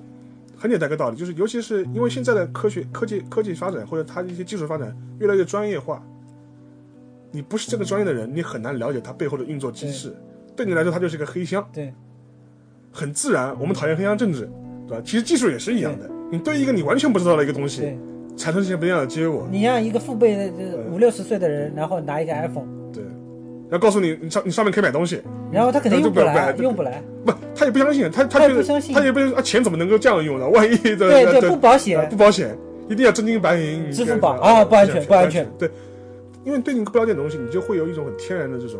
很简单一个道理，就是尤其是因为现在的科学科技科技发展或者它的一些技术发展越来越专业化，你不是这个专业的人，你很难了解它背后的运作机制。对你来说，它就是一个黑箱，对，很自然。我们讨厌黑箱政治，对吧？其实技术也是一样的，你对一个你完全不知道的一个东西，产生一些不一样的结果，你让一个父辈的就是五六十岁的人，然后拿一个 iPhone，对。要告诉你，你上你上面可以买东西，然后他肯定用不来，对对对用不来。不，他也不相信，他他他也不相信他也不相信啊，钱怎么能够这样用呢？万一的对对，不保呃险不。保险，一定要真金白银。支付宝对啊不安全不安全。对，因为对你不了解的东西，你就会有一种很天然的这种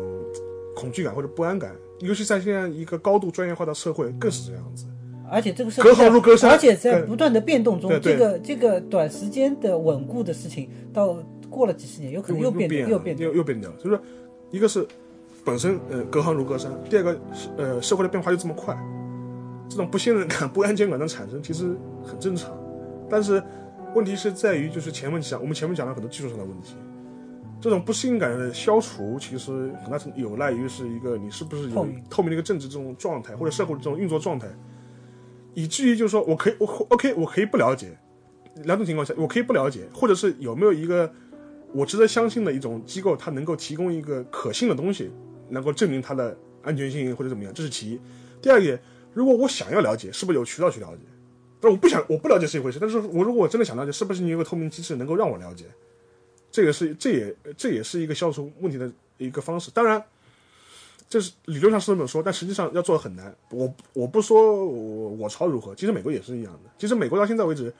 恐惧感或者不安感，尤其在现在一个高度专业化的社会，更是这样子。而且这个社隔行如隔山而且在不断的变动中对，对这个这个短时间的稳固的事情，到过了几十年，有可能又变又变又又变掉了。所以说，一个是本身呃隔行如隔山，第二个是呃社会的变化又这么快，这种不信任感、不安全感的产生其实很正常。但是问题是在于，就是前面讲我们前面讲了很多技术上的问题，这种不信任感的消除，其实很大程度有赖于是一个你是不是有透明透明的一个政治这种状态，或者社会的这种运作状态，以至于就是说我可以我 OK 我可以不了解，两种情况下我可以不了解，或者是有没有一个我值得相信的一种机构，它能够提供一个可信的东西，能够证明它的安全性或者怎么样，这是其一。第二点，如果我想要了解，是不是有渠道去了解？但我不想，我不了解是一回事，但是我如果我真的想了解，是不是你有个透明机制能够让我了解？这个是，这也这也是一个消除问题的一个方式。当然，这是理论上是这么说，但实际上要做的很难。我我不说我我朝如何，其实美国也是一样的。其实美国到现在为止，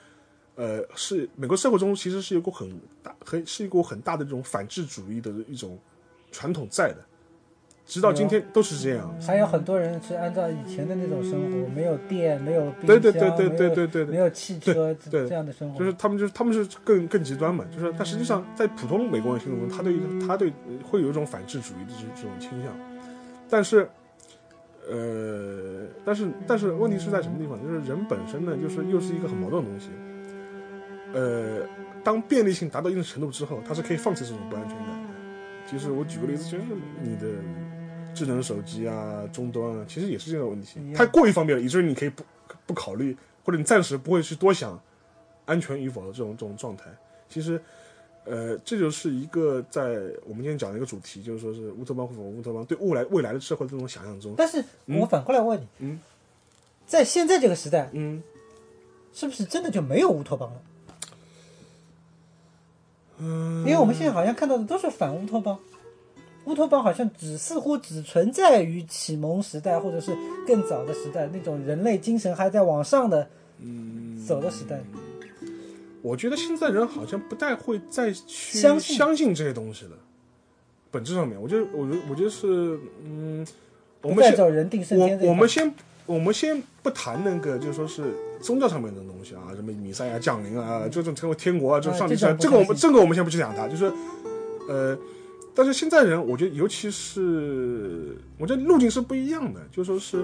呃，是美国社会中其实是有股很大很是一股很大的这种反智主义的一种传统在的，直到今天都是这样。还有很多人是按照以前的那种生活，没有电，没有冰对箱，对对对对没有对对对没有汽车对对这样的生活，就是他们就是他们是更更极端嘛，就是但实际上在普通美国人心目中，他对他对会有一种反智主义的这这种倾向，但是，呃，但是但是问题是在什么地方？就是人本身呢，就是又是一个很矛盾的东西，呃，当便利性达到一定程度之后，它是可以放弃这种不安全感的。其实我举个例子，就是你的智能手机啊、终端啊，其实也是这个问题一，样它过于方便了，以至于你可以不不考虑，或者你暂时不会去多想安全与否的这种这种状态。其实，呃，这就是一个在我们今天讲的一个主题，就是说是乌托邦或否乌托邦对未来未来的社会这种想象中，但是我反过来问你，嗯在现在这个时代，嗯，是不是真的就没有乌托邦了？嗯，因为我们现在好像看到的都是反乌托邦，乌托邦好像只似乎只存在于启蒙时代或者是更早的时代，那种人类精神还在往上的嗯。走的时代。我觉得现在人好像不太会再去相信。相信这些东西了。本质上面，我觉得，我觉得，我觉得是，嗯，我们先再走人定胜天我我们先我们先不谈那个，就是说是宗教上面的东西啊，什么弥赛亚降临啊，这种成为天国啊，这种上帝这，这个我们这个我们先不去讲它，就是呃，但是现在人，我觉得尤其是我觉得路径是不一样的，就说是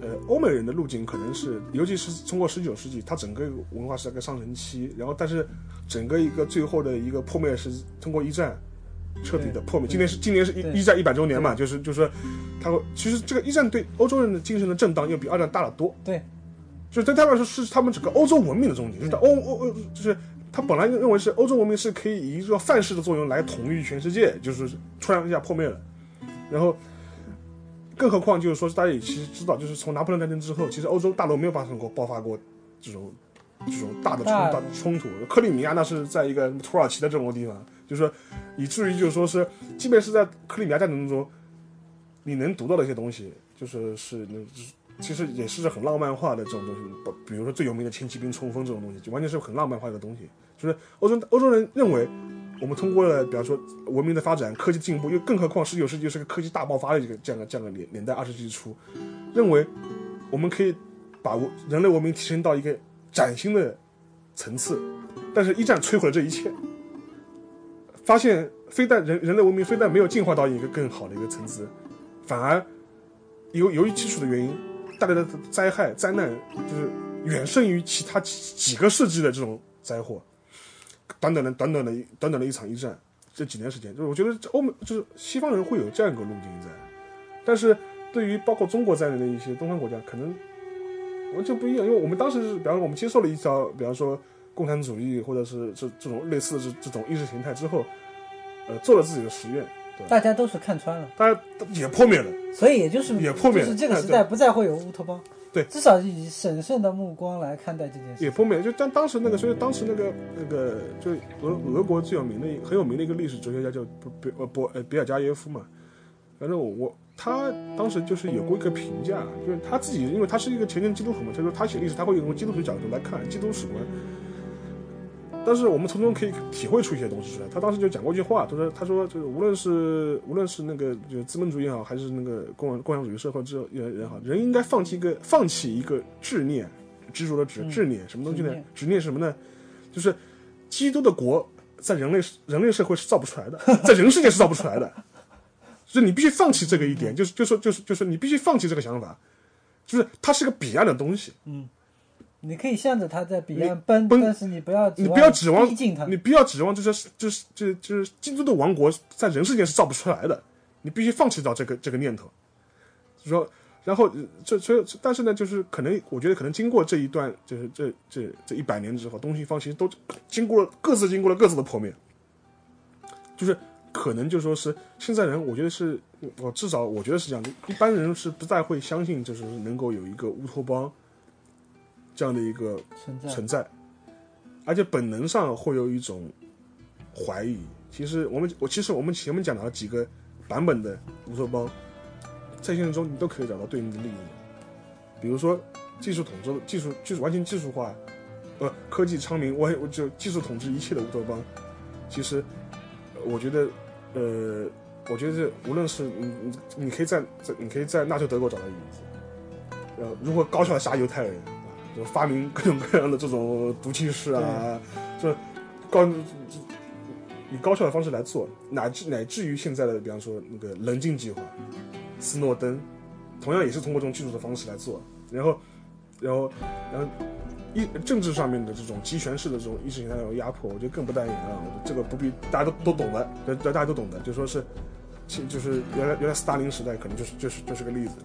呃，欧美人的路径可能是，尤其是通过十九世纪，它整个文化是在一个上升期，然后但是整个一个最后的一个破灭是通过一战彻底的破灭。今年是今年是一一战一百周年嘛，就是就是说，它会其实这个一战对欧洲人的精神的震荡要比二战大得多。对，就是对他们来说是他们整个欧洲文明的终结，就是欧欧欧，就是他本来认为是欧洲文明是可以以一个范式的作用来统一全世界，就是突然一下破灭了，然后，更何况就是说大家也其实知道，就是从拿破仑战争之后，其实欧洲大陆没有发生过爆发过这种这种大的冲大的冲突，克里米亚那是在一个土耳其的这种地方，就是说以至于就是说是，即便是在克里米亚战争中，你能读到的一些东西，就是是那。其实也是很浪漫化的这种东西，比比如说最有名的轻骑兵冲锋这种东西，就完全是很浪漫化的东西。就是欧洲欧洲人认为，我们通过了，比方说文明的发展、科技进步，又更何况十九世纪是个科技大爆发的一个这样的这样的年年代，二十世纪初，认为我们可以把人类文明提升到一个崭新的层次。但是，一战摧毁了这一切，发现非但人人类文明非但没有进化到一个更好的一个层次，反而由由于技术的原因带来的灾害灾难，就是远胜于其他几几个世纪的这种灾祸。短短的短短的短短的一场一战，这几年时间，就是我觉得欧美就是西方人会有这样一个路径在，但是对于包括中国在内的一些东方国家，可能完全不一样，因为我们当时是，比方说我们接受了一条，比方说共产主义或者是这这种类似的这这种意识形态之后，呃，做了自己的实验，大家都是看穿了，大家也破灭了，所以也就是也破灭了就是这个时哎代不再会有乌托邦。对至少以审慎的目光来看待这件事。也破灭了。就当当时那个，所以当时那个那个，就俄俄国最有名的一很有名的一个历史哲学家叫博博呃博呃比尔加耶夫嘛。反正我我他当时就是有过一个评价，就是他自己，因为他是一个虔诚基督徒嘛，他说他写历史他会用基督徒角度来看基督史观。但是我们从中可以体会出一些东西出来。他当时就讲过一句话，他说：“他说就是无论是无论是那个就是资本主义也好，还是那个共共产主义社会之人也好，人应该放弃一个放弃一个执念，执着的执嗯执念，什么东西呢执念？是什么呢？就是基督的国在人类人类社会是造不出来的，在人世界是造不出来的。所以你必须放弃这个一点，就是就说就是就是你必须放弃这个想法，就是它是个彼岸的东西。你可以向着他在彼岸奔，奔但是你不要你不要指望逼近他。你不要指望这些就是就是就是基督的王国在人世间是造不出来的，你必须放弃掉这个这个念头。就说，然后呃这所以但是呢，就是可能我觉得可能经过这一段就是这这这一百年之后，东西方其实都经过了各自经过了各自的破灭，就是可能就说是现在人，我觉得是我至少我觉得是这样的，一般人是不再会相信就是能够有一个乌托邦这样的一个存在。存在，而且本能上会有一种怀疑。其实我们我其实我们前面讲到了几个版本的乌托邦，在现实中你都可以找到对应的例子，比如说技术统治、技术技术完全技术化，呃，科技昌明，我我就技术统治一切的乌托邦。其实呃我觉得，呃，我觉得这无论是你你你可以在在你可以在纳粹德国找到影子，呃，如何高效的杀犹太人啊，就发明各种各样的这种毒气室啊，就高以高效的方式来做，乃至乃至于现在的，比方说那个棱镜计划，斯诺登，同样也是通过这种技术的方式来做，然后，然后，然后。一政治上面的这种集权式的这种意识形态的压迫，我觉得更不待言啊。这个不必大家都都懂的，大大家都懂的，就说是，其就是原来原来斯大林时代可能就是就是就是个例子。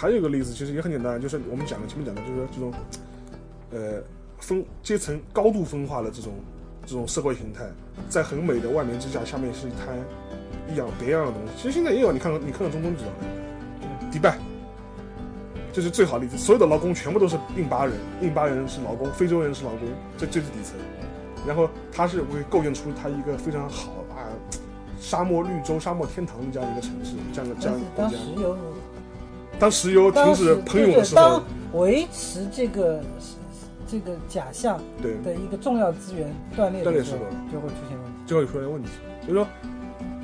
还有一个例子其实也很简单，就是我们讲的前面讲的，就是这种，呃，分阶层高度分化的这种这种社会形态，在很美的外面之下，下面是一滩一样别样的东西。其实现在也有，你看看你看看中东知道的，迪拜。这是最好的例子，所有的劳工全部都是印巴人，印巴人是劳工，非洲人是劳工，这这是底层。然后他是会构建出他一个非常好啊，沙漠绿洲、沙漠天堂的这样一个城市，这样的这但是当样的国家。当石油停止喷涌的时对候当，维持这个这个假象对，的一个重要资源断裂的时候断裂时候，就会出现问题。就会出现问题。所以说，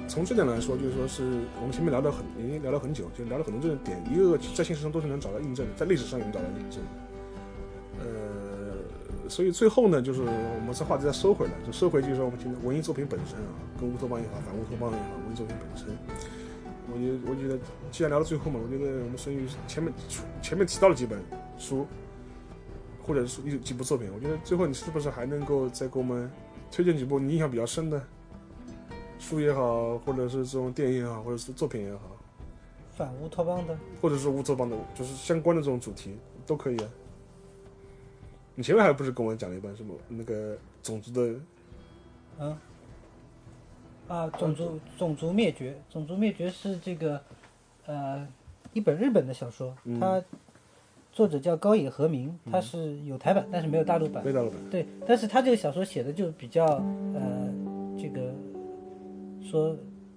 从这点来说，就是说是我们前面聊了很已经聊了很久，就聊了很多这个点，一个个在现实中都是能找到印证的，在历史上也能找到印证。呃，所以最后呢，就是我们这话题再收回来，就收回就是说我们今天文艺作品本身啊，跟乌托邦也好，反乌托邦也好，文艺作品本身。我觉，我觉得，既然聊到最后嘛，我觉得我们孙宇前面前面提到了几本书，或者是一几部作品，我觉得最后你是不是还能够再给我们推荐几部你印象比较深的书也好，或者是这种电影也好，或者是作品也好，反乌托邦的，或者是乌托邦的，就是相关的这种主题都可以啊。你前面还不是跟我讲了一本什么那个种族的嗯，啊，种族种族灭绝，种族灭绝是这个呃一本日本的小说，嗯它作者叫高野和明，他是有台版，但是没有大陆版。没大陆版？对，但是他这个小说写的就比较呃，这个说，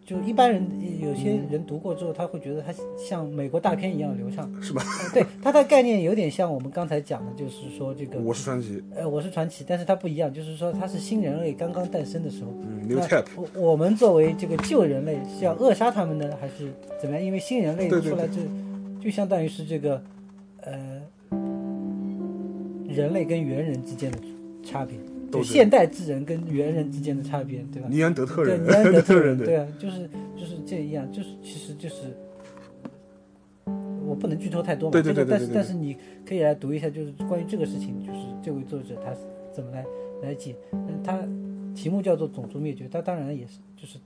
就一般人有些人读过之后，他会觉得它像美国大片一样流畅，是吧？呃对，它的概念有点像我们刚才讲的，就是说这个我是传奇，呃，我是传奇，但是它不一样，就是说它是新人类刚刚诞生的时候。嗯那，New Tap，我我们作为这个旧人类是要扼杀他们呢，还是怎么样？因为新人类出来就就相当于是这个呃人类跟猿人之间的差别。斗争。现代智人跟猿人之间的差别，对吧？尼安德特人对，人，尼安德特人，对啊，就是就是这一样，就是其实就是，我不能剧透太多嘛。对对对这个但是但是你可以来读一下，就是关于这个事情，就是这位作者他是怎么来来解。嗯，他题目叫做种族灭绝，他当然也是就是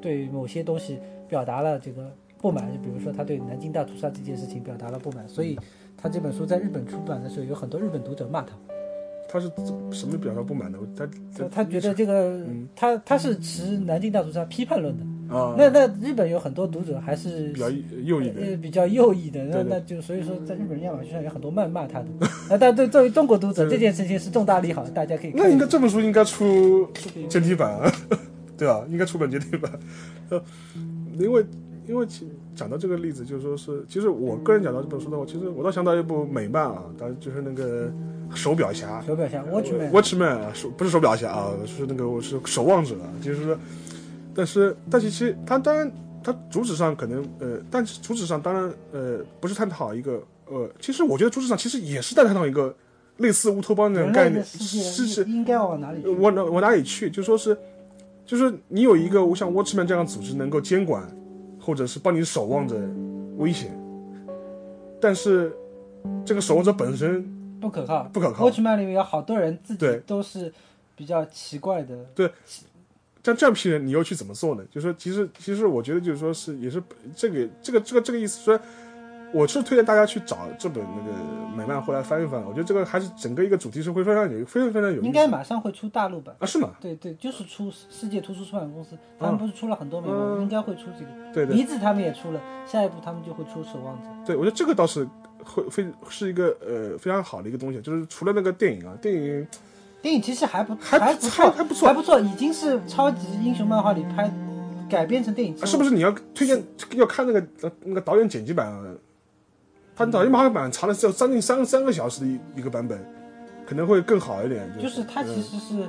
对某些东西表达了这个不满，就比如说他对南京大屠杀这件事情表达了不满，所以他这本书在日本出版的时候，有很多日本读者骂他。他是什么表达不满的？他他他觉得这个嗯他他是持南京大屠杀批判论的。啊，那那日本有很多读者还是比较右翼的，呃比较右翼的，那那就所以说在日本亚马逊上有很多谩骂他的。那，但对作为中国读者，这件事情是重大利好，大家可以看。那应该这本书应该出简体版啊，对啊，应该出本简体版。呃，因为因为其讲到这个例子，就是说是，其实我个人讲到这本书的话，其实我倒想到一部美漫啊，当然就是那个手表侠。手表侠 Watchman，Watchman 啊，手不是手表侠啊，是那个我是守望者啊，就是说，但是但是其实他当然他主旨上可能呃，但是主旨上当然呃不是探讨一个呃，其实我觉得主旨上其实也是在探讨一个类似乌托邦那种概念，是是应应该往哪里去？我哪我哪里去？就说是，就是你有一个像 Watchman 这样的组织能够监管，或者是帮你守望着危险，但是这个守望者本身不可靠，不可靠 Watchman 里面有好多人自己都是比较奇怪的，对像这样批人，你又去怎么做呢？就说其实其实我觉得就是说是也是这个这个这个这个意思说。我是推荐大家去找这本那个美漫回来翻一翻，我觉得这个还是整个一个主题是会非常有非常非常有意思。应该马上会出大陆版。啊是吗？对对，就是出世界图书出版公司，他们不是出了很多美漫，嗯应该会出这个。对对鼻子他们也出了，下一步他们就会出守望者。对，我觉得这个倒是会非是一个呃非常好的一个东西，就是除了那个电影啊，电影电影其实还不还还不错，还还不错还不错，已经是超级英雄漫画里拍改编成电影，啊是不是你要推荐要看那个呃那个导演剪辑版啊？他导演漫画版长了是要将近三三个小时的一一个版本，可能会更好一点。就是它其实是呃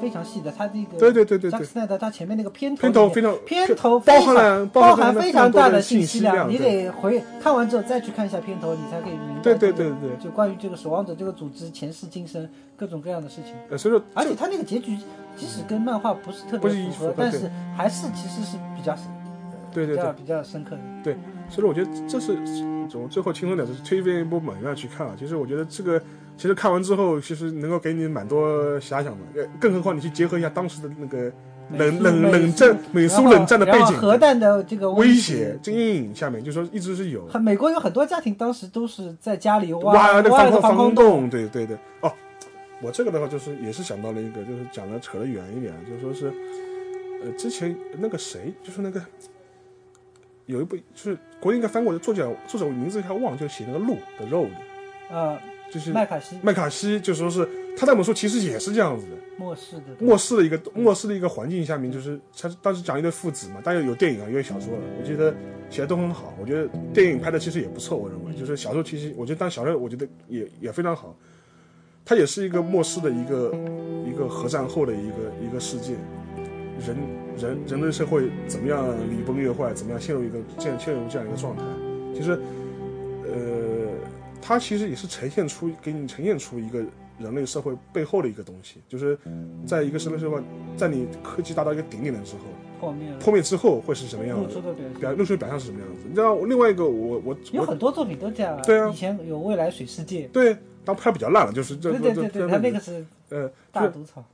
非常细的，它这个对对对对对斯奈德他前面那个片头非常片头包含了包含非常大的信息量，你得回看完之后再去看一下片头，你才可以明白对对这个对对就关于这个守望者这个组织前世今生各种各样的事情。呃，所以说而且他那个结局，即使跟漫画不是特别符合但是还是其实是比较深对对对比较深刻的。对，所以说我觉得这是从最后轻松点，就是推荐一部美漫去看啊。其实我觉得这个其实看完之后，其实能够给你蛮多遐想的。呃，更何况你去结合一下当时的那个冷冷冷战美苏冷战的背景，核弹的这个威胁胁，这阴影下面，就说一直是有美国有很多家庭当时都是在家里挖挖那个挖了个防空空洞，对对对。哦，我这个的话就是也是想到了一个，就是讲的扯得远一点，就是说是，呃，之前那个谁，就是那个有一部就是国内应该翻过的作者，作者我名字一下忘了，就写那个鹿的 road，呃，就是麦卡锡麦卡锡，就说是他那本书其实也是这样子的，末世的末世的一个末世的一个环境下面，就是他当时讲一对父子嘛，当然有电影啊，也有小说了，我觉得写的都很好。我觉得电影拍的其实也不错，我认为就是小说其实我觉得当小说我觉得也也非常好。它也是一个末世的一个一个核战后的一个一个世界，人人人类社会怎么样礼崩乐坏，怎么样陷入一个这样陷入这样一个状态。其实，呃，它其实也是呈现出给你呈现出一个人类社会背后的一个东西，就是在一个人类社会，在你科技达到一个顶点的时候，破灭了，破灭之后会是什么样子露出？的表露出的表象是什么样子？你知道另外一个我我我有很多作品都这样啊。对啊以前有未来水世界，对，当拍比较烂了，就是这对对对对，他那个是呃大毒草。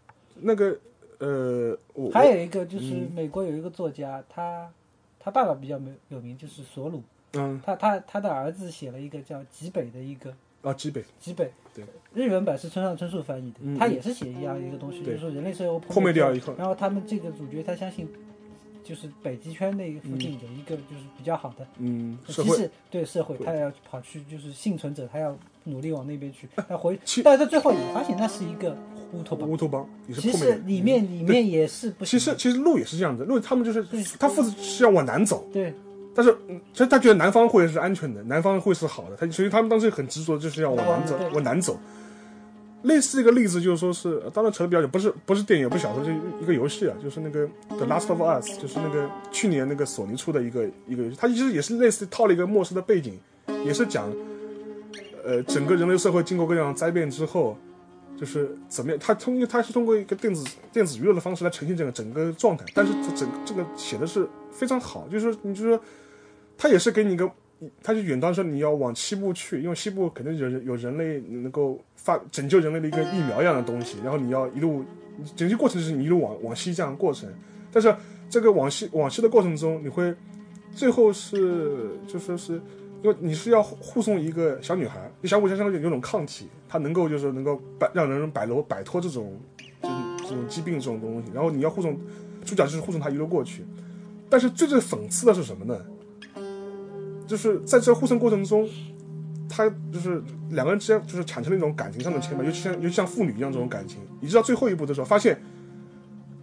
那个呃我还有一个就是嗯美国有一个作家，他他爸爸比较有有名，就是索鲁。嗯。他他他的儿子写了一个叫《极北》的一个啊极北。极北，对，日文版是村上春树翻译的，嗯他也是写一样一个东西，就是说人类社会破灭掉以后。然后他们这个主角他相信，就是北极圈那个附近有一个就是比较好的，嗯社会对社会，他要跑去就是幸存者，他要努力往那边去，他回其，但是最后也发现那是一个乌托邦，乌托邦也是其。实里面里面也是不其，实其实路也是这样子，路他们就是他父子是要往南走，对但是嗯其实他觉得南方会是安全的，南方会是好的，他所以他们当时很执着，就是要往南走，往南走。类似一个例子就是说是，呃当然扯得比较远，不是不是电影，也不是小说，就是一个游戏啊，就是那个《The Last of Us》，就是那个去年那个索尼出的一个一个游戏，它其实也是类似套了一个末世的背景，也是讲，呃，整个人类社会经过各样灾变之后，就就是怎么样？它通过他是通过一个电子电子娱乐的方式来呈现这个整个状态，但是这整这个写的是非常好，就是说你就说他也是给你一个，他就远端说你要往西部去，因为西部肯定有人有人类能够发拯救人类的一个疫苗一样的东西，然后你要一路整个过程就是你一路往往西这样的过程，但是这个往西往西的过程中，你会最后是就说是。因为你是要护送一个小女孩，小女孩身上有种抗体，她能够就是能够摆让人摆脱摆脱这种这种这种疾病这种东西，然后你要护送主角就是护送她一路过去，但是最最讽刺的是什么呢？就是在这互生过程中，他就是两个人之间就是产生了一种感情上的牵绊，尤其像尤其像父女一样这种感情，一直到最后一步的时候，发现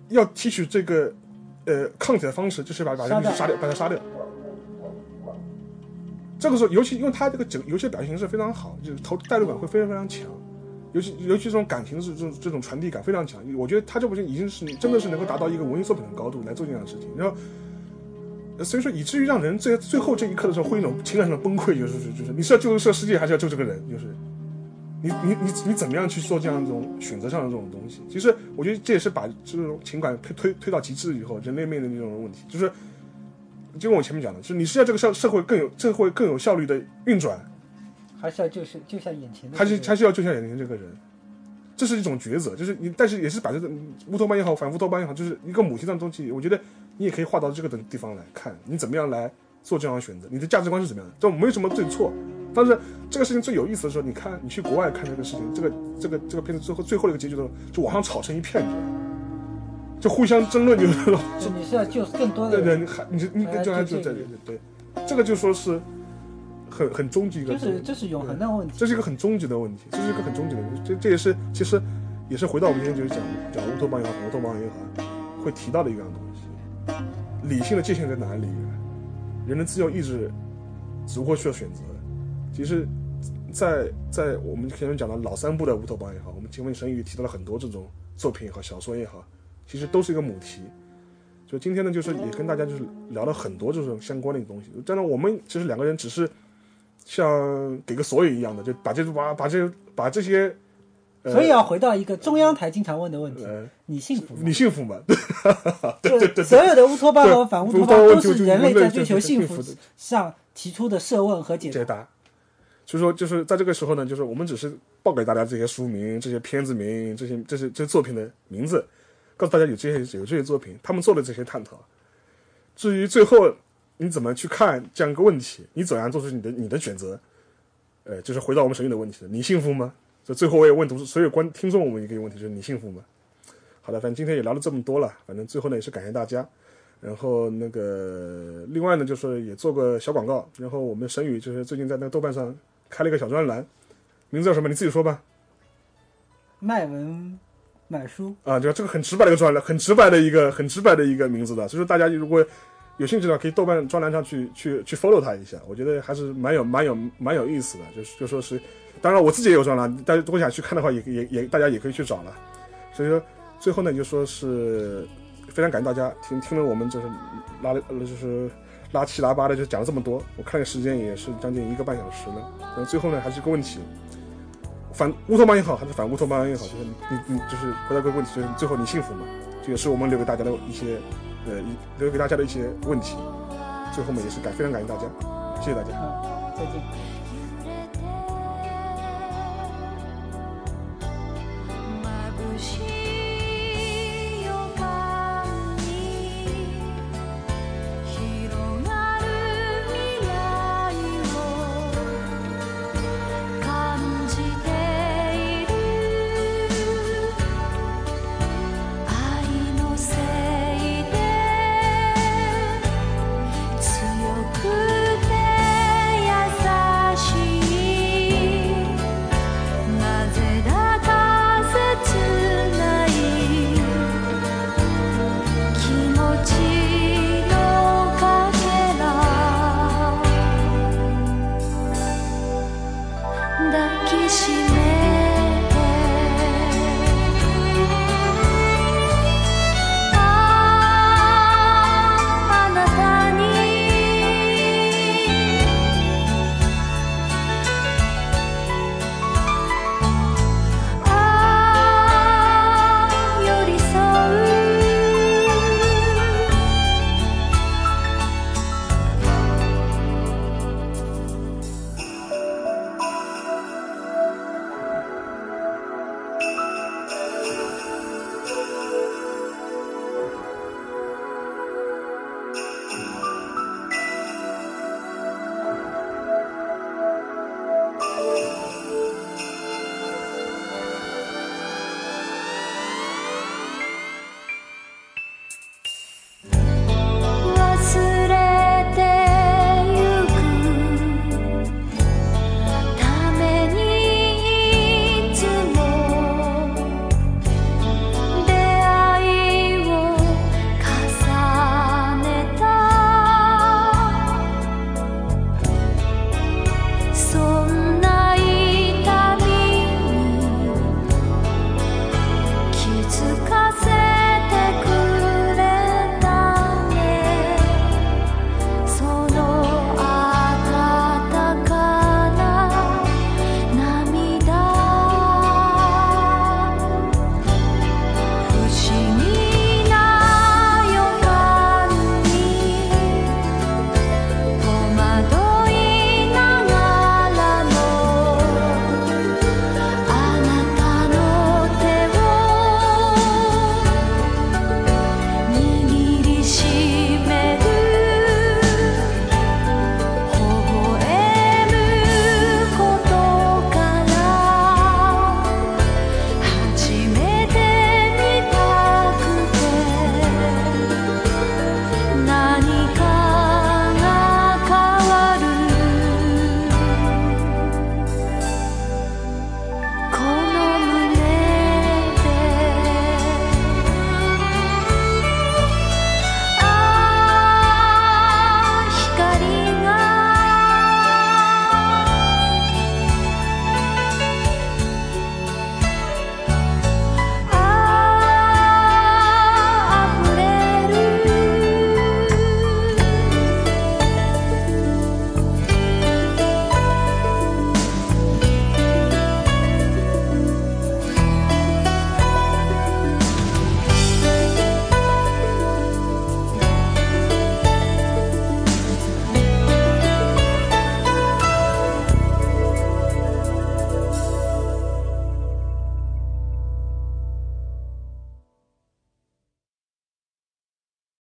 要提取这个呃抗体的方式就是把把人杀掉，把他杀掉。这个时候，尤其因为他这个整游戏表现形式非常好，就是投代入感会非常非常强，尤其尤其这种感情是这种这种传递感非常强。我觉得他这部剧已经是真的是能够达到一个文艺作品的高度来做这样的事情。然后，所以说以至于让人在最后这一刻的时候会一种情感上的崩溃，就是就是你是要救这个世界，还是要救这个人？就是你你你你怎么样去做这样一种选择上的这种东西？其实我觉得这也是把这种情感推推推到极致以后，人类面临的这种问题，就是。就跟我前面讲的，就是你是要这个社社会更有社会更有效率的运转，还是要就是救下眼前的，还是还是要救下眼前这个人，这是一种抉择。就是你，但是也是把这个乌托邦也好，反乌托邦也好，就是一个母题上的东西。我觉得你也可以画到这个的地方来看，你怎么样来做这样的选择，你的价值观是怎么样的？这没有什么对错。但是这个事情最有意思的时候，你看你去国外看这个事情，这个这个这个片子最后最后的一个结局的时候，就网上吵成一片，你知道吗？就互相争论，就是说，你是要救更多的，对对，你还你你就还就在对对，这个就说是很很终极一个，就是这是永恒的问题，这是一个很终极的问题，这是一个很终极的问题，这这也是其实也是回到我们今天就是讲讲乌托邦也好，乌托邦也好，会提到的一样东西，理性的界限在哪里？人的自由意志如何需要选择？其实，在在我们前面讲的老三部的乌托邦也好，我们前面神语提到了很多这种作品也好，小说也好。其实都是一个母题，就今天呢，就是也跟大家就是聊了很多这种相关的一个东西。真的，我们其实两个人只是像给个所以一样的，就把这把把这把这些，所以要回到一个中央台经常问的问题：你幸福吗？你幸福吗？对对对，所有的乌托邦和反乌托邦都是人类在追求幸福上提出的设问和解答。所以说，就是在这个时候呢，就是我们只是报给大家这些书名、这些片子名、这些这些这些作品的名字。告诉大家有这些有这些作品，他们做的这些探讨。至于最后你怎么去看这样一个问题，你怎样做出你的你的选择？呃，就是回到我们神韵的问题了。你幸福吗？就最后我也问读所有观听众我们一个问题，就是你幸福吗？好的，反正今天也聊了这么多了，反正最后呢也是感谢大家。然后那个另外呢就是也做个小广告，然后我们神宇就是最近在那个豆瓣上开了一个小专栏，名字叫什么？你自己说吧。卖文。买书啊，就这个很直白的一个专栏，很直白的一个很直白的一个名字的，所以说大家如果有兴趣的话，可以豆瓣专栏上去去去 follow 他一下，我觉得还是蛮有蛮有蛮有意思的，就是就说是，当然我自己也有专栏，大家如果想去看的话，也也也大家也可以去找了。所以说最后呢，就说是非常感谢大家听听了我们就是拉了就是拉七拉八的就讲了这么多，我看个时间也是将近一个半小时了，然后最后呢还是一个问题。反乌托邦也好，还是反乌托邦也好，就是你你就是回答个问题，就是最后你幸福吗？这也是我们留给大家的一些，呃，留给大家的一些问题。最后面也是感非常感谢大家，谢谢大家，再见。抱